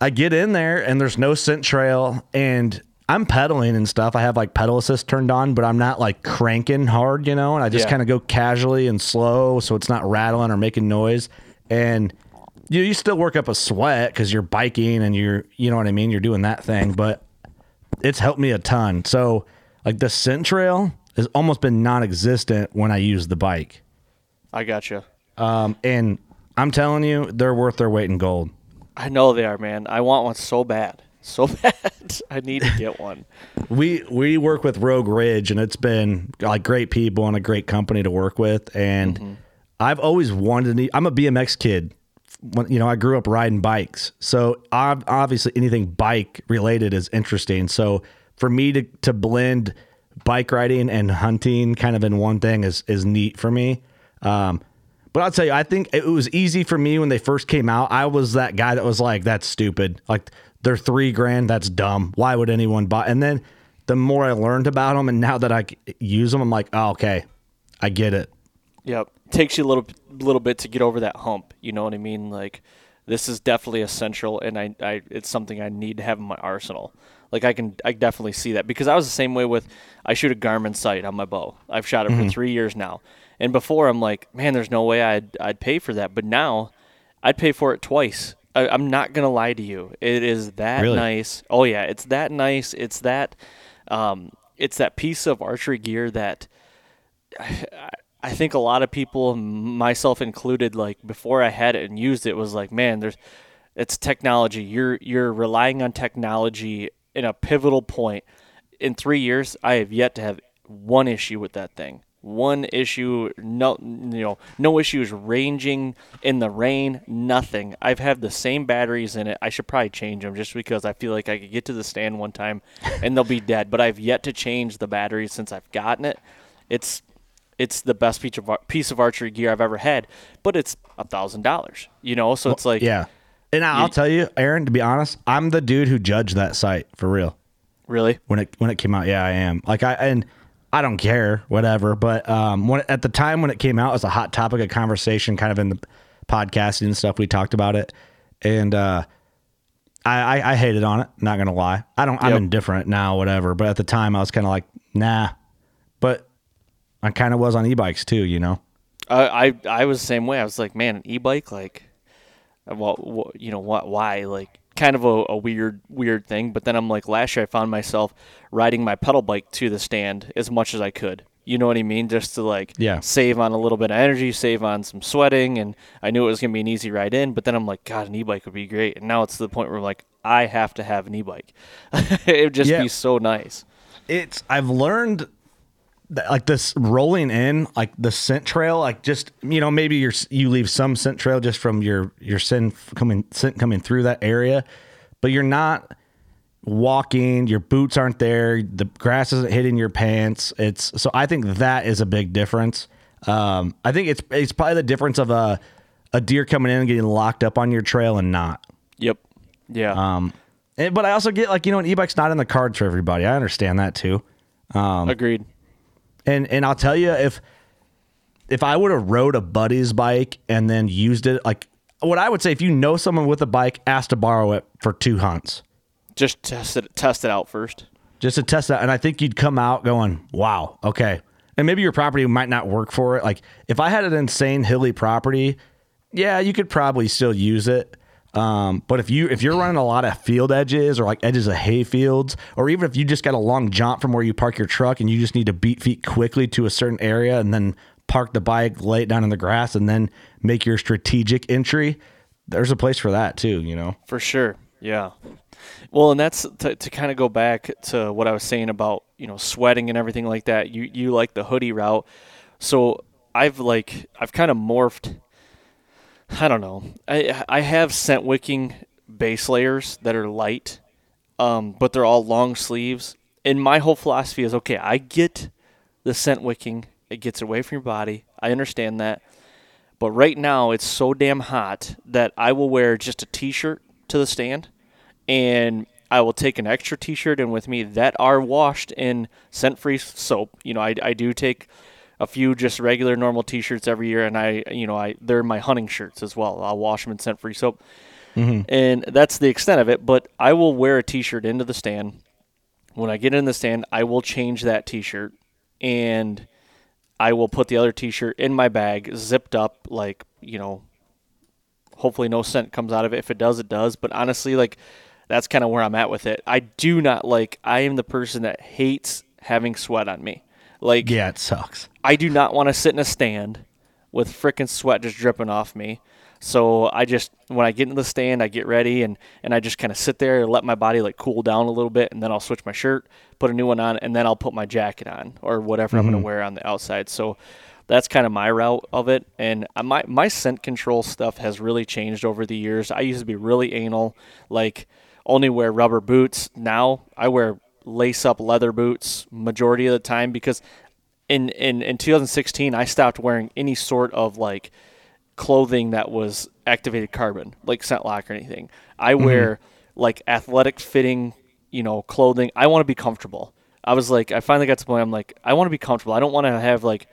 I get in there and there's no scent trail and I'm pedaling and stuff. I have like pedal assist turned on, but I'm not like cranking hard, you know, and I just Yeah. kind of go casually and slow so it's not rattling or making noise. And you, you still work up a sweat because you're biking and you're, you know what I mean? You're doing that thing, but it's helped me a ton. So, like the scent trail has almost been non existent when I use the bike. I got you. Um, and I'm telling you, they're worth their weight in gold. I know they are, man. I want one so bad. So bad. I need to get one. We we work with Rogue Ridge, and it's been like great people and a great company to work with. And I've always wanted to. I'm a BMX kid. When, you know, I grew up riding bikes, so obviously anything bike related is interesting. So for me to to blend bike riding and hunting kind of in one thing is is neat for me. Um, but I'll tell you, I think it was easy for me when they first came out. I was that guy that was like, "That's stupid. Like they're three grand. That's dumb. Why would anyone buy?" And then the more I learned about them, and now that I use them, I'm like, "Oh, okay, I get it." Yep. Takes you a little little bit to get over that hump. You know what I mean? Like this is definitely essential, and I, I it's something I need to have in my arsenal. Like I can I definitely see that because I was the same way with I shoot a Garmin sight on my bow. I've shot it for three years now, and before I'm like, man, there's no way I'd I'd pay for that, but now I'd pay for it twice. I, I'm not gonna lie to you. It is that Really? nice. Oh yeah, it's that nice. It's that, um, it's that piece of archery gear that I think a lot of people, myself included, like before I had it and used it, was like, man, there's it's technology. You're you're relying on technology in a pivotal point. In three years, I have yet to have one issue with that thing. One issue, no, you know, no issues ranging in the rain. Nothing. I've had the same batteries in it. I should probably change them just because I feel like I could get to the stand one time and they'll be dead. But I've yet to change the batteries since I've gotten it. It's it's the best piece of piece of archery gear I've ever had, but it's a thousand dollars. You know, so it's like, Yeah, and I'll tell you, Aaron. To be honest, I'm the dude who judged that sight for real. really, when it when it came out. Yeah, I am. Like I and I don't care, whatever. But um, when at the time when it came out, it was a hot topic of conversation, kind of in the podcasting and stuff. We talked about it, and uh, I, I I hated on it. Not gonna lie, I don't. I'm indifferent now, whatever. But at the time, I was kind of like, nah. But I kind of was on e-bikes too, you know. I, I I was the same way. I was like, man, an e-bike, like, uh, well, you know what? Why? Like, kind of a, a weird weird thing. But then I'm like, last year I found myself riding my pedal bike to the stand as much as I could. You know what I mean? Just to like Yeah. save on a little bit of energy, save on some sweating, and I knew it was gonna be an easy ride in. But then I'm like, God, an e-bike would be great. And now it's to the point where I'm like, I have to have an e-bike. it would just Yeah. be so nice. it's I've learned like this rolling in like the scent trail like just you know maybe you're you leave some scent trail just from your your scent coming scent coming through that area but you're not walking your boots aren't there the grass isn't hitting your pants it's so I think that is a big difference um I think it's it's probably the difference of a a deer coming in and getting locked up on your trail and not Yep. Yeah. um and, but I also get like you know an e-bike's not in the cards for everybody I understand that too Um Agreed. And and I'll tell you if if I would have rode a buddy's bike and then used it like what I would say if you know someone with a bike, ask to borrow it for two hunts. Just test it test it out first. Just to test that. And I think you'd come out going, Wow, okay. And maybe your property might not work for it. Like if I had an insane hilly property, yeah, you could probably still use it. Um, but if you if you're running a lot of field edges or like edges of hay fields, or even if you just got a long jaunt from where you park your truck and you just need to beat feet quickly to a certain area and then park the bike, lay it down in the grass, and then make your strategic entry, there's a place for that too. You know, For sure. Yeah. Well, and that's to, to kind of go back to what I was saying about, you know, sweating and everything like that. You you like the hoodie route. So, I've like I've kind of morphed I don't know. I I have scent wicking base layers that are light. Um, but they're all long sleeves. And my whole philosophy is okay, I get the scent wicking. It gets away from your body. I understand that. But right now it's so damn hot that I will wear just a t-shirt to the stand and I will take an extra t-shirt in with me that are washed in scent-free soap. You know, I, I do take a few just regular normal t-shirts every year and I you know, I they're my hunting shirts as well. I'll wash them in scent-free soap. Mm-hmm. And that's the extent of it, but I will wear a t-shirt into the stand. When I get in the stand, I will change that t-shirt and I will put the other t-shirt in my bag, zipped up, like you know. Hopefully, no scent comes out of it. If it does, it does. But honestly, like that's kind of where I'm at with it. I do not like. I am the person that hates having sweat on me. Like, yeah, it sucks. I do not want to sit in a stand with frickin' sweat just dripping off me. So I just when I get in the stand, I get ready and and I just kind of sit there and let my body like cool down a little bit, and then I'll switch my shirt, put a new one on, and then I'll put my jacket on or whatever I'm gonna mm-hmm. wear on the outside. So that's kind of my route of it. And uh, my my scent control stuff has really changed over the years. I used to be really anal, like only wear rubber boots. Now I wear lace up leather boots majority of the time because in, in, in 2016 I stopped wearing any sort of like clothing that was activated carbon, like ScentLock or anything. I mm-hmm. wear like athletic fitting, you know, clothing. I want to be comfortable. I was like, I finally got to the point. I'm like, I want to be comfortable. I don't want to have like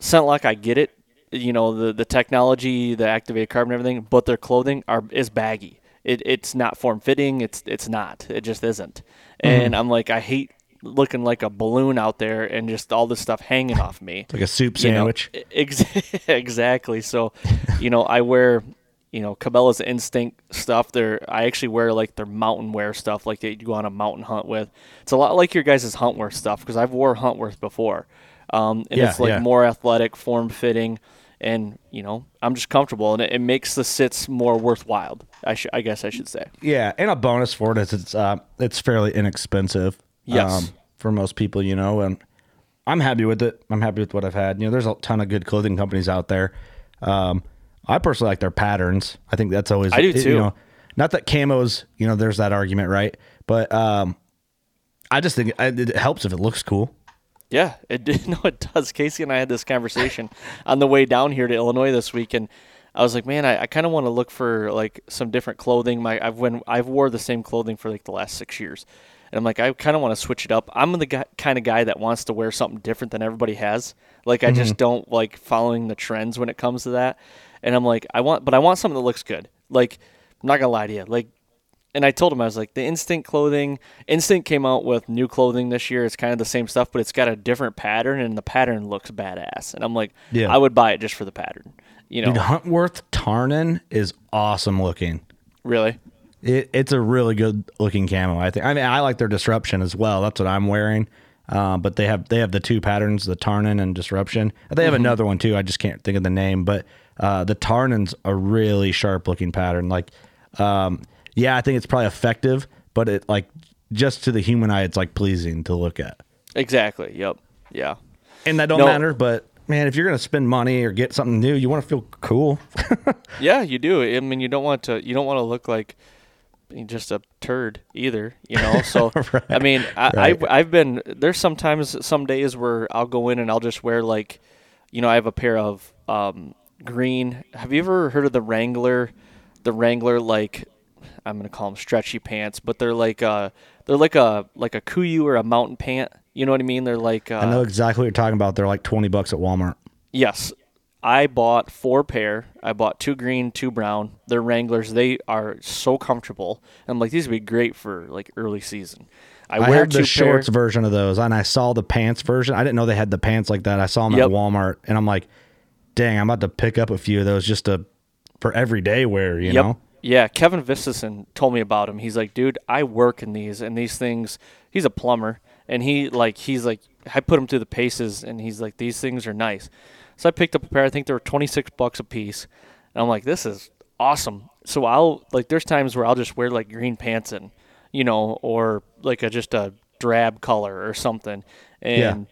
ScentLock. I get it, you know, the the technology, the activated carbon, everything, but their clothing are is baggy. It it's not form fitting. It's it's not. It just isn't. And I'm like, I hate looking like a balloon out there and just all this stuff hanging off me Like a soup you know, sandwich. ex- exactly. So, you know, I wear, you know, Cabela's Instinct stuff. They're I actually wear like their mountain wear stuff, like that you go on a mountain hunt with. It's a lot like your guys' huntworth stuff because I've wore huntworth before, um, and Yeah, it's like yeah. more athletic, form fitting, and you know, I'm just comfortable, and it, it makes the sits more worthwhile. I should, I guess, I should say. Yeah, and a bonus for it is it's uh it's fairly inexpensive. um, Yes. for most people, you know, and I'm happy with it. I'm happy with what I've had. You know, there's a ton of good clothing companies out there. Um, I personally like their patterns. I think that's always I do too. You know, not that camos, you know, there's that argument, right? But um, I just think it helps if it looks cool. Yeah, it did. No, it does. Casey and I had this conversation on the way down here to Illinois this week, and I was like, man, I, I kind of want to look for like some different clothing. My I've when I've wore the same clothing for like the last six years, and I'm like, I kind of want to switch it up. I'm the guy, kind of guy that wants to wear something different than everybody has. Like I just mm-hmm. don't like following the trends when it comes to that. And I'm like, I want, but I want something that looks good. Like I'm not gonna lie to you, like and I told him I was like the Instinct clothing. Instinct came out with new clothing this year. It's kind of the same stuff, but it's got a different pattern, and the pattern looks badass. And I'm like, Yeah. I would buy it just for the pattern. You know, Dude, Huntworth Tarnen is awesome looking. really? It, it's a really good looking camo. I think. I mean, I like their disruption as well. That's what I'm wearing. Uh, but they have they have the two patterns, the Tarnen and disruption. They have another one too. I just can't think of the name. But uh, the Tarnen's a really sharp looking pattern. Like, um, yeah, I think it's probably effective, but it like just to the human eye, it's like pleasing to look at. Exactly. Yep. Yeah. And that don't No. matter. But man, if you're gonna spend money or get something new, you want to feel cool. Yeah, you do. I mean, you don't want to. You don't want to look like just a turd either. You know. So I mean, I, Right. I I've been there's sometimes some days where I'll go in and I'll just wear like, you know, I have a pair of um, green. Have you ever heard of the Wrangler? The Wrangler like I'm gonna call them stretchy pants, but they're like uh They're like a like a Kuiu or a mountain pant. You know what I mean? They're like uh, I know exactly what you're talking about. They're like 20 bucks at Walmart. Yes. I bought four pair. I bought two green, two brown. They're Wranglers. They are so comfortable. I'm like, these would be great for like early season. I, I, wear the shorts pair. version of those, and I saw the pants version. I didn't know they had the pants like that. I saw them Yep. at Walmart, and I'm like, dang, I'm about to pick up a few of those just to for everyday wear. You Yep. know? Yeah, Kevin Vistison told me about him. He's like, dude, I work in these and these things. He's a plumber, and he like he's like I put him through the paces, and he's like, these things are nice. So I picked up a pair. I think they were twenty six bucks a piece, and I'm like, this is awesome. So I'll like, there's times where I'll just wear like green pants and you know, or like a just a drab color or something, and.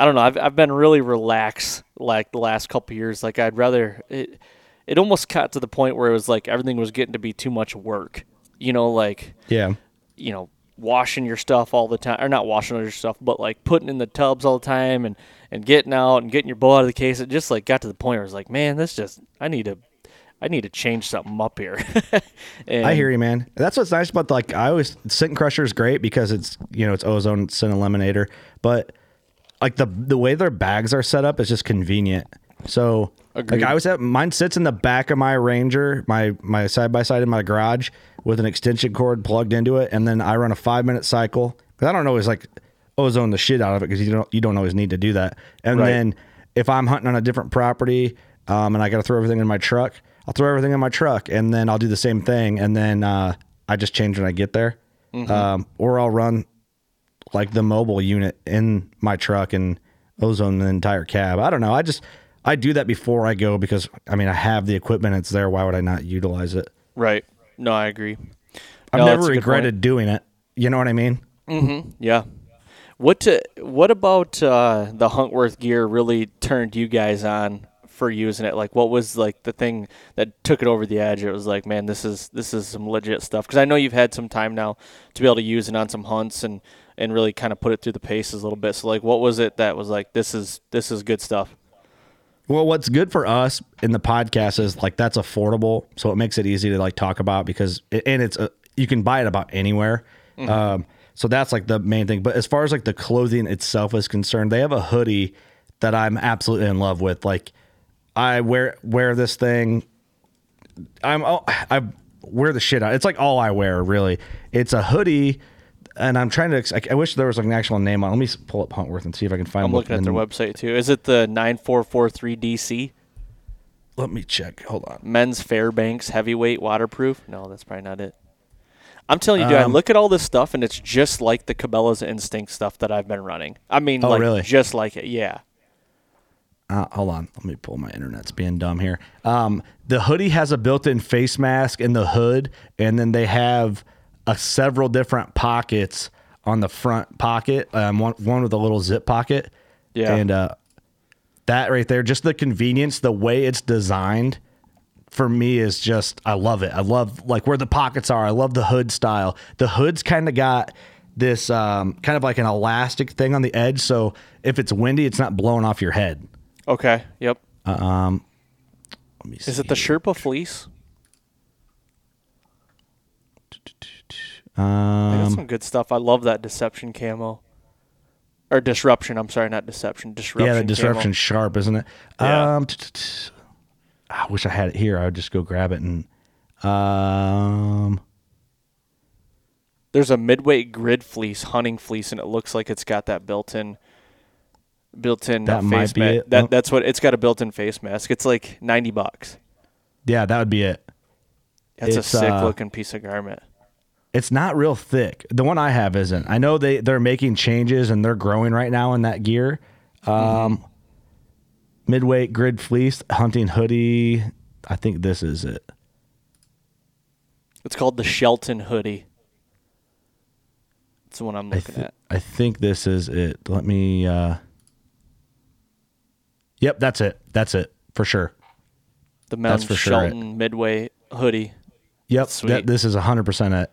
I don't know. I've I've been really relaxed like the last couple years. Like I'd rather it. It almost got to the point where it was like everything was getting to be too much work. You know, like Yeah. you know, washing your stuff all the time, or not washing all your stuff, but like putting in the tubs all the time and and getting out and getting your bowl out of the case. It just like got to the point where it's like, man, this just I need to. I need to change something up here. and, I hear you, man. That's what's nice about like I always Scent Crusher is great because it's you know it's ozone scent eliminator, but like the the way their bags are set up is just convenient. So Agreed. like I always have mine sits in the back of my Ranger, my my side by side in my garage with an extension cord plugged into it, and then I run a five minute cycle. I don't always like ozone the shit out of it because you don't you don't always need to do that. And Right. then if I'm hunting on a different property um, and I got to throw everything in my truck, I'll throw everything in my truck, and then I'll do the same thing, and then uh, I just change when I get there, um, or I'll run like the mobile unit in my truck and ozone the entire cab. I don't know. I just I do that before I go because I mean I have the equipment. It's there. Why would I not utilize it? right. No, I agree. I've No, never that's a good regretted doing it. You know what I mean? Yeah. What to, what about uh, the Huntworth gear really turned you guys on for using it? Like, what was like the thing that took it over the edge? It was like, man, this is this is some legit stuff. Because I know you've had some time now to be able to use it on some hunts and and really kind of put it through the paces a little bit. So, like, what was it that was like, this is this is good stuff? Well, what's good for us in the podcast is like that's affordable, so it makes it easy to like talk about because and it's a, you can buy it about anywhere. Um, so that's like the main thing. But as far as like the clothing itself is concerned, they have a hoodie that I'm absolutely in love with. Like I wear wear this thing. I'm I wear the shit out. It's like all I wear really. It's a hoodie. And I'm trying to. I- I wish there was like an actual name on. it. Let me pull up Huntworth and see if I can find. I'm looking at their website too. Is it the nine four four three DC Let me check. Hold on. men's Fairbanks heavyweight waterproof? No, that's probably not it. I'm telling you, dude, I Um, look at all this stuff and it's just like the Cabela's Instinct stuff that I've been running. I mean, Oh, like really? just like it. Yeah. Uh, hold on, let me pull my internet's being dumb here. Um, the hoodie has a built-in face mask in the hood, and then they have uh, several different pockets on the front pocket. Um, one one with a little zip pocket. Yeah. and uh, that right there, just the convenience, the way it's designed. For me, is just I love it. I love like where the pockets are. I love the hood style. The hood's kind of got this um, kind of like an elastic thing on the edge, so if it's windy, it's not blowing off your head. Okay. Yep. Um, let me Is it the. Sherpa fleece? They got Um, some good stuff. I love that deception camo. Or disruption. I'm sorry, not deception. Disruption. yeah, the disruption sharp, isn't it? Yeah. Um, I wish I had it here. I would just go grab it and um. There's a midweight grid fleece, hunting fleece, and it looks like it's got that built-in, built-in That uh, might be mask. it. That Oh. that's what it's got a built-in face mask. It's like ninety bucks. Yeah, that would be it. That's It's, a sick uh, looking piece of garment. It's not real thick. The one I have isn't. I know they they're making changes and they're growing right now in that gear. Um, midweight grid fleece hunting hoodie. I think this is it. It's called the Shelton hoodie. It's the one I'm I, looking at. I think this is it. Let me. uh Yep, that's it. That's it for sure. The men's for sure. Shelton midway hoodie. Yep, Sweet. that, this is hundred percent it.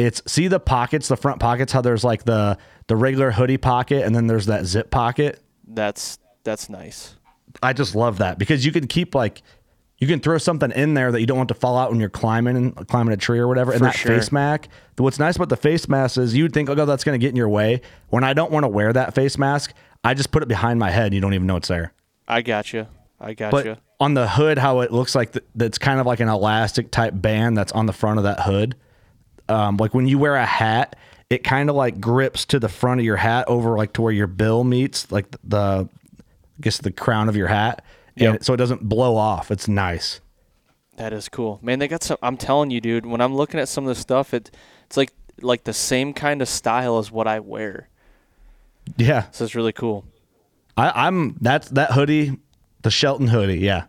It's see the pockets, the front pockets. How there's like the the regular hoodie pocket, and then there's that zip pocket. That's that's nice. I just love that because you can keep like you can throw something in there that you don't want to fall out when you're climbing and climbing a tree or whatever. and For that sure. face mask. What's nice about the face mask is you'd think, oh, that's going to get in your way. When I don't want to wear that face mask, I just put it behind my head and you don't even know it's there. I got you. I got But you. on the hood, how it looks like th- that's kind of like an elastic type band that's on the front of that hood. Um, like when you wear a hat, it kind of like grips to the front of your hat over like to where your bill meets, like the, I guess the crown of your hat. And Yep. so it doesn't blow off. It's nice. That is cool, man. They got some. I'm telling you, dude. When I'm looking at some of the stuff, it it's like like the same kind of style as what I wear. Yeah. So it's really cool. I, I'm that's that hoodie, the Shelton hoodie. Yeah,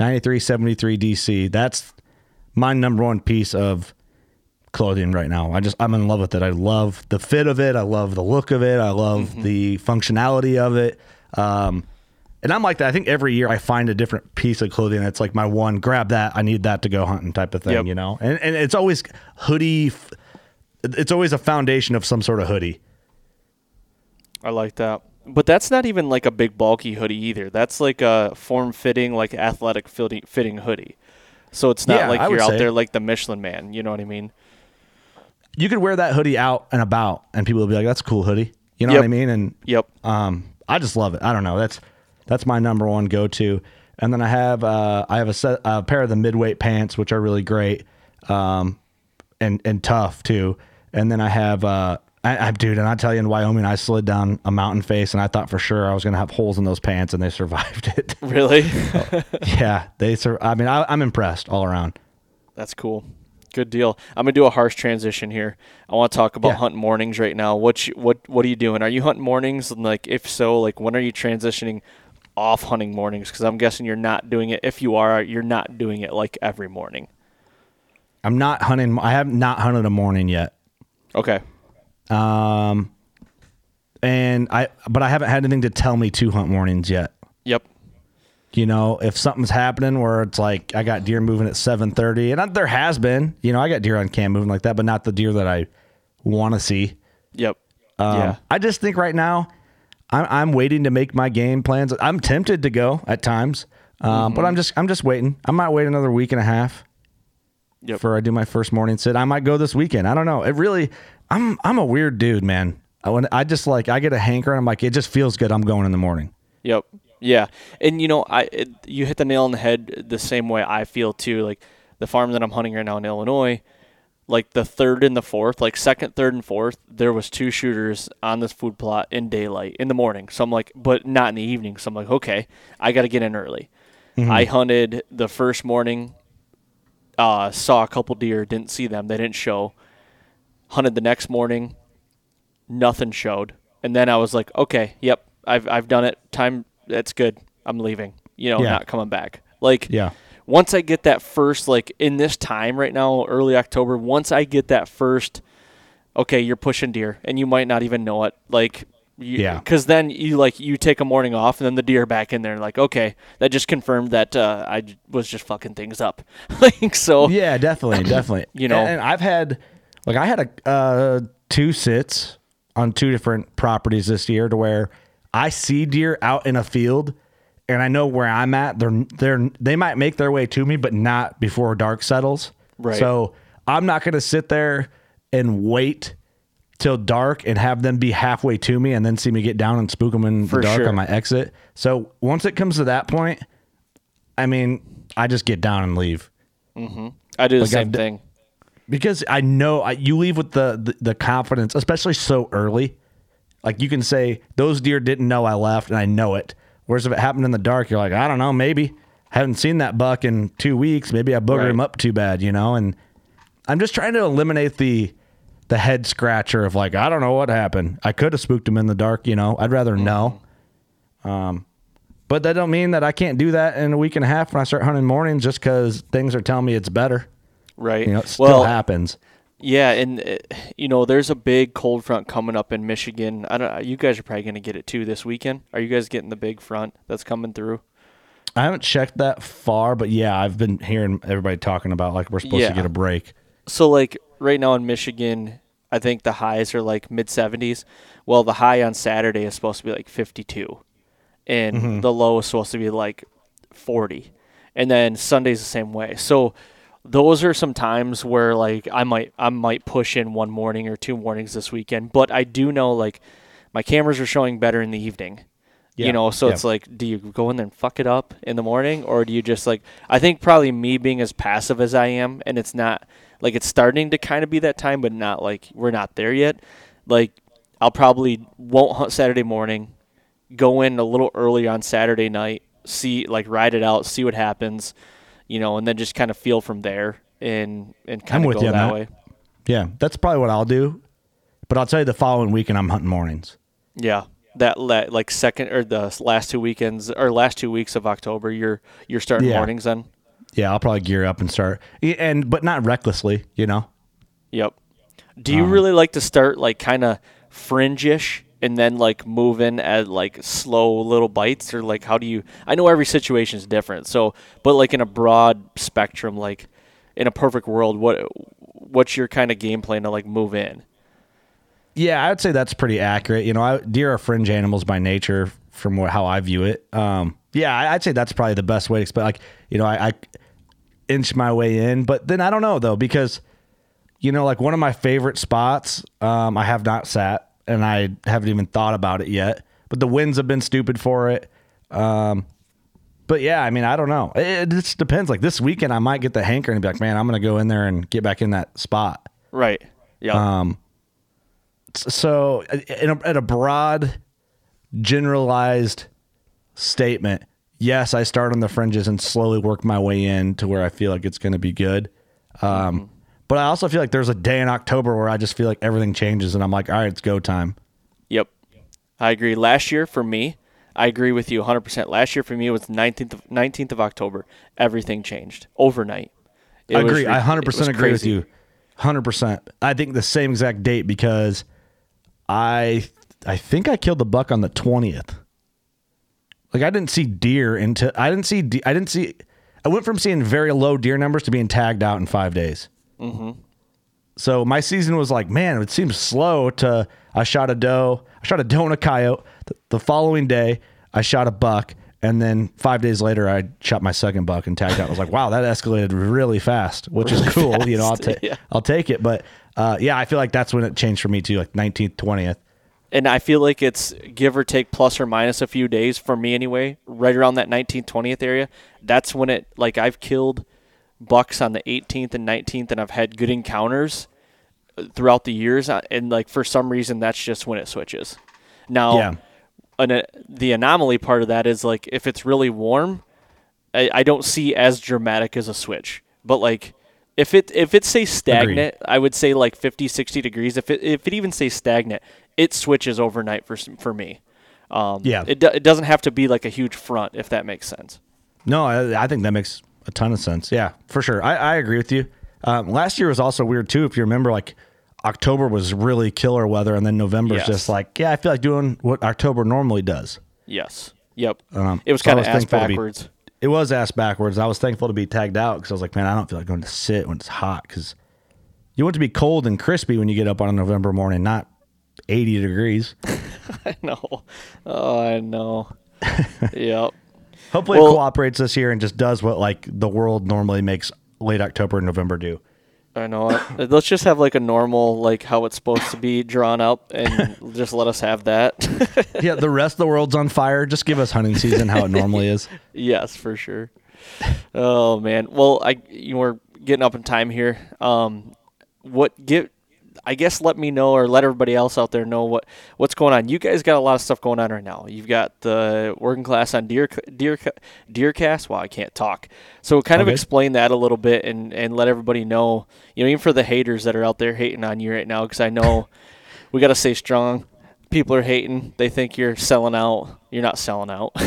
ninety three seventy three DC. That's my number one piece of clothing right now. I just I'm in love with it. I love the fit of it. I love the look of it. I love the functionality of it. Um, and I'm like that. I think every year I find a different piece of clothing that's like my one. Grab that. I need that to go hunting type of thing. Yep. You know, and and it's always hoodie. f- It's always a foundation of some sort of hoodie. I like that. But that's not even like a big bulky hoodie either. That's like a form fitting, like athletic fitting, fitting hoodie. So it's not Yeah, like I you're out there like the Michelin man. You know what I mean? You could wear that hoodie out and about, and people will be like, "That's a cool hoodie." You know Yep. what I mean? And Yep. um, I just love it. I don't know. That's that's my number one go to. And then I have uh, I have a, set, a pair of the midweight pants, which are really great, um, and and tough too. And then I have uh, I, I dude, and I tell you, in Wyoming, I slid down a mountain face, and I thought for sure I was gonna have holes in those pants, and they survived it. Really? yeah, they sur- I mean, I, I'm impressed all around. That's cool. Good deal. I'm gonna do a harsh transition here. I want to talk about Yeah. hunting mornings right now. What you, what what are you doing? Are you hunting mornings? And like, if so, like, when are you transitioning off hunting mornings? Because I'm guessing you're not doing it. If you are, you're not doing it like every morning. I'm not hunting. I have not hunted a morning yet. Okay. Um, and I, but I haven't had anything to tell me to hunt mornings yet. Yep. You know, if something's happening where it's like I got deer moving at seven thirty, and I, there has been, you know, I got deer on cam moving like that, but not the deer that I want to see. Yep. Um, yeah. I just think right now, I'm, I'm waiting to make my game plans. I'm tempted to go at times, um, but I'm just I'm just waiting. I might wait another week and a half Yep. before I do my first morning sit. I might go this weekend. I don't know. It really, I'm I'm a weird dude, man. I when I just like I get a hanker and I'm like it just feels good. I'm going in the morning. Yep. Yeah. And you know, I it, you hit the nail on the head the same way I feel too. Like the farm that I'm hunting right now in Illinois, like the third and the fourth, like second, third, and fourth, there was two shooters on this food plot in daylight in the morning. So I'm like, but not in the evening. So I'm like, okay, I got to get in early. I hunted the first morning, uh, saw a couple deer, didn't see them, they didn't show. Hunted the next morning, nothing showed. And then I was like, okay, yep, I've I've done it. Time that's good. I'm leaving. You know, Yeah. not coming back. Like Yeah. once I get that first like in this time right now, early October, once I get that first okay, you're pushing deer and you might not even know it. Like you, Yeah. Cause then you like you take a morning off and then the deer back in there like, okay, that just confirmed that uh, I was just fucking things up. like so Yeah, definitely, definitely. You know? and, and I've had like I had a uh, two sits on two different properties this year to where I see deer out in a field and I know where I'm at. They're they're they might make their way to me, but not before dark settles. Right. So I'm not going to sit there and wait till dark and have them be halfway to me and then see me get down and spook them in For the dark sure. on my exit. So once it comes to that point, I mean, I just get down and leave mm-hmm. I do the Like, same I've thing. because I know I, you leave with the, the the confidence, especially so early. Like you can say those deer didn't know I left, and I know it. Whereas if it happened in the dark, you're like, I don't know, maybe I haven't seen that buck in two weeks. Maybe I boogered Right. him up too bad, you know. And I'm just trying to eliminate the the head scratcher of like, I don't know what happened. I could have spooked him in the dark, you know. I'd rather know. Um, but that don't mean that I can't do that in a week and a half when I start hunting mornings, just because things are telling me it's better. Right. You know, it still well, happens. Yeah, and uh, you know, there's a big cold front coming up in Michigan. I don't. You guys are probably going to get it too this weekend. Are you guys getting the big front that's coming through? I haven't checked that far, but yeah, I've been hearing everybody talking about like we're supposed Yeah. to get a break. So like right now in Michigan, I think the highs are like mid 70s. Well, the high on Saturday is supposed to be like 52, and Mm-hmm. the low is supposed to be like 40. and then Sunday's the same way. So those are some times where like I might I might push in one morning or two mornings this weekend, but I do know like my cameras are showing better in the evening. Yeah, You know, so yeah. it's like, do you go in there and fuck it up in the morning, or do you just like? I think probably me being as passive as I am, and it's not like it's starting to kind of be that time, but not like we're not there yet. Like I'll probably won't hunt Saturday morning, go in a little earlier on Saturday night, see like ride it out, see what happens, you know, and then just kind of feel from there and and kind of with go that that. way. Yeah, that's probably what I'll do. But I'll tell you, the following weekend I'm hunting mornings. Yeah, that la- like second or the last two weekends or last two weeks of October, you're you're starting Yeah. mornings then. Yeah, I'll probably gear up and start, and but not recklessly, you know. Yep. Do Um, you really like to start like kind of fringe-ish and then like move in at like slow little bites or like how do you I know every situation is different. So, but like in a broad spectrum like in a perfect world, what what's your kind of game plan to like move in? Yeah, I would say that's pretty accurate. You know, I, deer are fringe animals by nature, from what, how I view it. Um, yeah, I, I'd say that's probably the best way to expect. Like, you know, I, I inch my way in, but then I don't know though because, you know, like one of my favorite spots, um, I have not sat and I haven't even thought about it yet. But the winds have been stupid for it. Um, but yeah, I mean, I don't know. It, it just depends. Like this weekend, I might get the hankering and be like, man, I'm going to go in there and get back in that spot. Right. Yeah. Um, so in a, at a broad generalized statement yes i start on the fringes and slowly work my way in to where i feel like it's going to be good um, but i also feel like there's a day in october where i just feel like everything changes and i'm like all right it's go time Yep. I agree. Last year for me, I agree with you 100%. Last year for me it was 19th of, 19th of October. Everything changed overnight. It i agree re- i 100% was agree with you 100% i think the same exact date because i i think i killed the buck on the 20th like i didn't see deer until i didn't see de- i didn't see i went from seeing very low deer numbers to being tagged out in five days Mm-hmm. so my season was like man it seems slow to i shot a doe i shot a doe and a coyote the, the following day i shot a buck and then five days later i shot my second buck and tagged out i was like wow that escalated really fast which is cool you know i'll, ta- yeah. I'll take it but uh, yeah i feel like that's when it changed for me too like 19th 20th And I feel like it's give or take plus or minus a few days for me anyway, right around that 19th, 20th area. That's when it, like, I've killed bucks on the 18th and 19th, and I've had good encounters uh, throughout the years. uh, And, like, for some reason, that's just when it switches. Now, Yeah. an, the anomaly part of that is, like, if it's really warm, I, I don't see as dramatic as a switch. But, like, if it if it stays stagnant, I would say like 50, 60 degrees. If it if it even stays stagnant, it switches overnight for for me. Um, Yeah. it, do, it doesn't have to be like a huge front, if that makes sense. No, I, I think that makes a ton of sense. Yeah, for sure. I, I agree with you. Um, last year was also weird too. If you remember, like October was really killer weather, and then November is Yes. just like, yeah, I feel like doing what October normally does. Yes. Yep. Um, it was so kind of ass to be- backwards. It was ass backwards. I was thankful to be tagged out because I was like, man, I don't feel like going to sit when it's hot because you want to be cold and crispy when you get up on a November morning, not 80 degrees. I know. Oh, I know. yep. Hopefully, Well- it cooperates this year and just does what like the world normally makes late October and November do. I know. Let's just have like a normal, like how it's supposed to be drawn up, and just let us have that. yeah, the rest of the world's on fire. Just give us hunting season how it normally is. Yes, for sure. Oh man. Well, I you were getting up in time here. Um, what get? I guess let me know or let everybody else out there know what what's going on. You guys got a lot of stuff going on right now. You've got the working class on deer deer deercast. Wow, I can't talk. So kind of Okay. explain that a little bit and and let everybody know. You know, even for the haters that are out there hating on you right now, because I know we got to stay strong. People are hating. They think you're selling out. You're not selling out.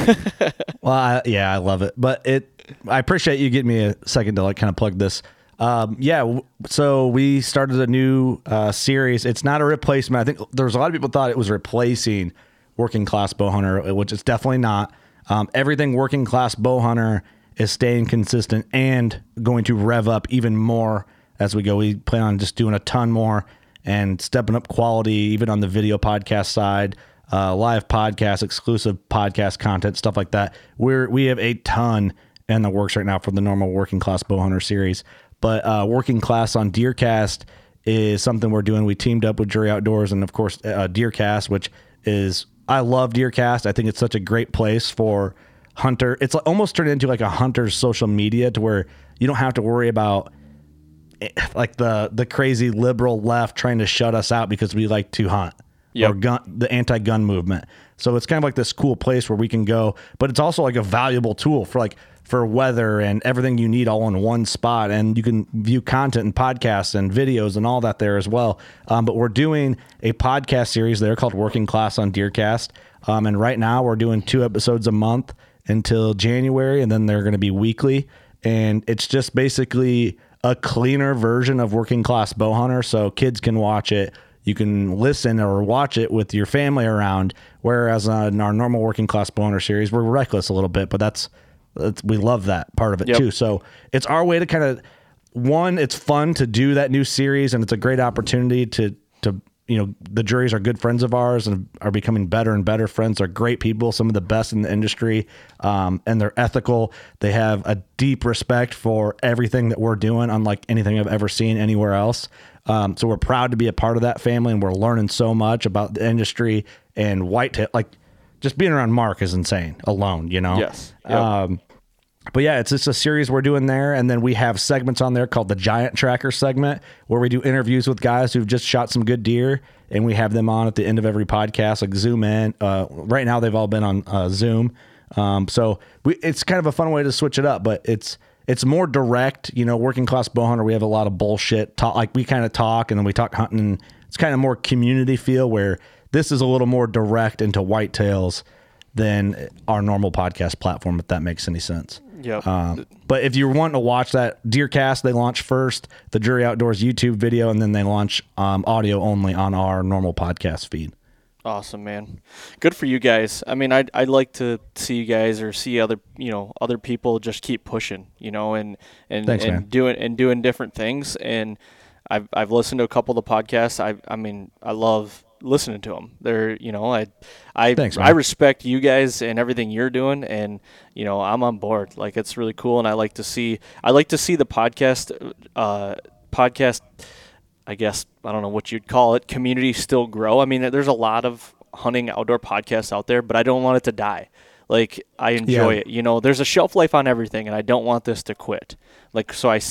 Well, I, yeah, I love it, but it. I appreciate you getting me a second to like kind of plug this. Um, yeah, so we started a new uh, series. It's not a replacement. I think there's a lot of people thought it was replacing Working Class Bow Hunter, which it's definitely not. Um, everything Working Class Bow Hunter is staying consistent and going to rev up even more as we go. We plan on just doing a ton more and stepping up quality, even on the video podcast side uh, live podcast, exclusive podcast content, stuff like that. We're we have a ton in the works right now for the normal working class bow hunter series. But uh, working class on Deercast is something we're doing. We teamed up with Drury Outdoors and of course uh, Deercast, which is I love Deercast. I think it's such a great place for hunter. It's almost turned into like a hunter's social media to where you don't have to worry about eh, like the the crazy liberal left trying to shut us out because we like to hunt Yep. or gun the anti-gun movement. So it's kind of like this cool place where we can go, but it's also like a valuable tool for like for weather and everything you need all in one spot. And you can view content and podcasts and videos and all that there as well. Um, but we're doing a podcast series there called Working Class on Deercast. Um, and right now we're doing two episodes a month until January, and then they're going to be weekly. And it's just basically a cleaner version of Working Class Bow Hunter, so kids can watch it. You can listen or watch it with your family around. Whereas on our normal Working Class Bowhunter series, we're reckless a little bit, but that's, that's we love that part of it Yep. too. So it's our way to kind of one, it's fun to do that new series, and it's a great opportunity to to you know the Drurys are good friends of ours and are becoming better and better friends. They're great people, some of the best in the industry, um, and they're ethical. They have a deep respect for everything that we're doing, unlike anything I've ever seen anywhere else. Um, so we're proud to be a part of that family, and we're learning so much about the industry and white whitetail. Like just being around Mark is insane alone, you know. Yes. Yep. Um, but yeah, it's just a series we're doing there, and then we have segments on there called the Giant Tracker segment, where we do interviews with guys who've just shot some good deer, and we have them on at the end of every podcast, like Zoom in. Uh, right now, they've all been on uh, Zoom, um, so we, it's kind of a fun way to switch it up. But it's it's more direct, you know. Working class bow hunter, we have a lot of bullshit talk, like we kind of talk, and then we talk hunting. It's kind of more community feel, where this is a little more direct into whitetails than our normal podcast platform, if that makes any sense. Yep. Um, but if you're wanting to watch that Deercast, they launch first the Drury Outdoors YouTube video, and then they launch um, audio only on our normal podcast feed. Awesome, man. Good for you guys. I mean, I'd, I'd like to see you guys or see other, you know, other people just keep pushing, you know, and and, Thanks, and man. doing and doing different things. And I've I've listened to a couple of the podcasts. I I mean, I love listening to them. They're, you know, I I Thanks, I respect you guys and everything you're doing, and you know, I'm on board. Like it's really cool, and I like to see I like to see the podcast uh podcast I guess I don't know what you'd call it, community still grow. I mean, there's a lot of hunting outdoor podcasts out there, but I don't want it to die. Like I enjoy Yeah. it. You know, there's a shelf life on everything, and I don't want this to quit. Like so, I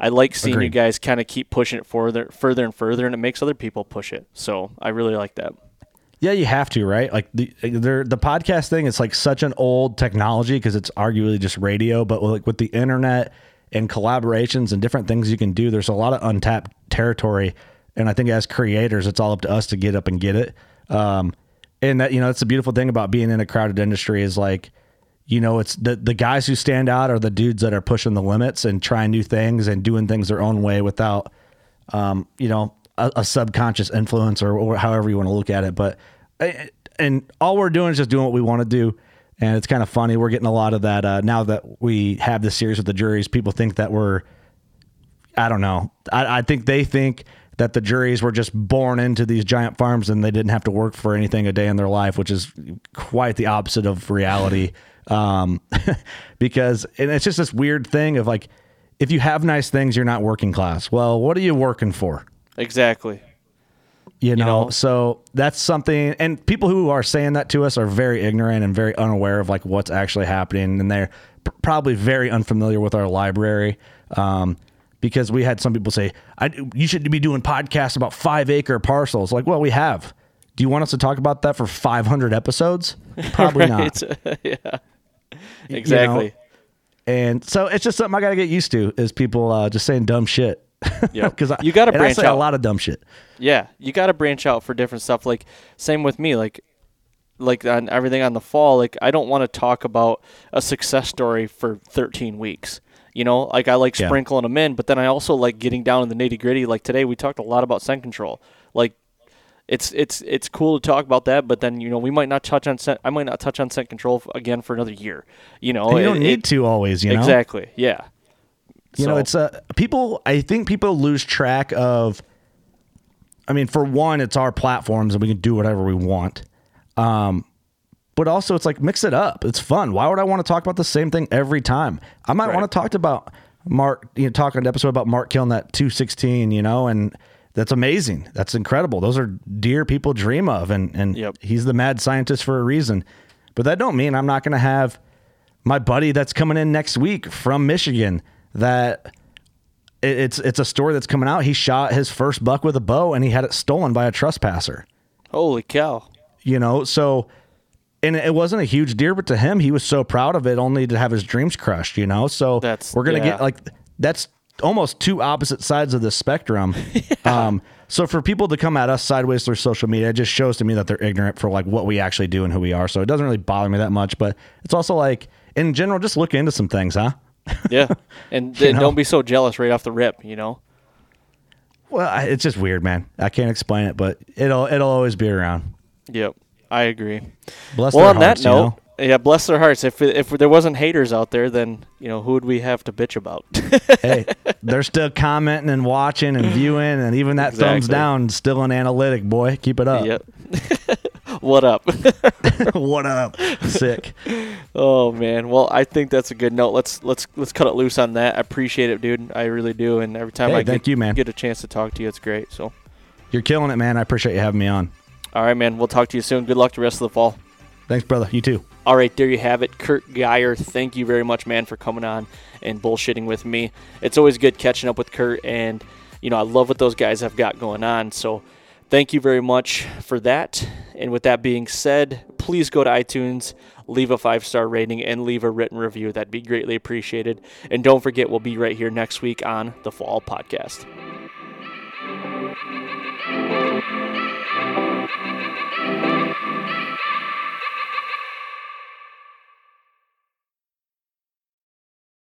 I like seeing you guys kind of keep pushing it further, further and further, and it makes other people push it. So I really like that. Yeah, you have to, right? Like the the podcast thing is like such an old technology because it's arguably just radio, but like with the internet and collaborations and different things you can do, there's a lot of untapped territory. And I think as creators, it's all up to us to get up and get it. Um, and that you know, that's the beautiful thing about being in a crowded industry is like, you know, it's the the guys who stand out are the dudes that are pushing the limits and trying new things and doing things their own way without um, you know, a, a subconscious influence or, or however you want to look at it. But eh, and all we're doing is just doing what we want to do. And it's kind of funny. We're getting a lot of that uh, now that we have this series with the Drurys. People think that we're, I don't know. I, I think they think that the Drurys were just born into these giant farms and they didn't have to work for anything a day in their life, which is quite the opposite of reality. Um, because and it's just this weird thing of like, if you have nice things, you're not working class. Well, what are you working for? Exactly. You know, know? so that's something. And people who are saying that to us are very ignorant and very unaware of like what's actually happening, and they're p- probably very unfamiliar with our library. Um, because we had some people say, I, "You should be doing podcasts about five acre parcels." Like, well, we have. Do you want us to talk about that for 500 episodes? Probably not. Yeah. Exactly. And so it's just something I got to get used to is people uh, just saying dumb shit. Yep. because You and I branch say a lot of dumb shit. Yeah, you got to branch out for different stuff. Like same with me. Like like on everything on the fall. Like I don't want to talk about a success story for 13 weeks. You know, like I like Yeah. sprinkling them in, but then I also like getting down in the nitty gritty. Like today, we talked a lot about scent control. Like it's it's it's cool to talk about that, but then you know we might not touch on scent. I might not touch on scent control again for another year. You know, And you don't need it- to always, you know. exactly. Yeah. You know, So- it's uh, people. I think people lose track of. I mean, for one, it's our platforms and we can do whatever we want. Um, but also it's like mix it up. It's fun. Why would I want to talk about the same thing every time? I might Right. want to talk about Mark, you know, talk on an episode about Mark killing that 216, you know, and that's amazing. That's incredible. Those are deer people dream of, and and Yep. he's the mad scientist for a reason. But that don't mean I'm not going to have my buddy that's coming in next week from Michigan that it's it's a story that's coming out. He shot his first buck with a bow and he had it stolen by a trespasser. Holy cow. You know, so and it wasn't a huge deer, but to him, he was so proud of it, only to have his dreams crushed. You know, so That's- we're gonna yeah. get like that's almost two opposite sides of the spectrum. Um, so for people to come at us sideways through social media, it just shows to me that they're ignorant for like what we actually do and who we are. So it doesn't really bother me that much, but it's also like in general, just look into some things, huh? Yeah. And then know? don't be so jealous right off the rip, you know? Well, it's just weird, man. I can't explain it, but it'll it'll always be around. Yep. I agree. Bless well, on hearts, that you note, know? yeah, bless their hearts. If if there wasn't haters out there, then you know who would we have to bitch about? hey, they're still commenting and watching and viewing, and even that thumbs Exactly. down still an analytic, boy. Keep it up. yep. what up? what up? Sick. oh man. Well, I think that's a good note. Let's let's let's cut it loose on that. I appreciate it, dude. I really do. And every time Hey, I thank get, you, man. get a chance to talk to you, it's great. So, You're killing it, man. I appreciate you having me on. All right, man. We'll talk to you soon. Good luck the rest of the fall. Thanks, brother. You too. All right, there you have it. Curt Geier, thank you very much, man, for coming on and bullshitting with me. It's always good catching up with Kurt, and, you know, I love what those guys have got going on. So thank you very much for that. And with that being said, please go to iTunes, leave a five star rating, and leave a written review. That'd be greatly appreciated. And don't forget, we'll be right here next week on the Fall Podcast.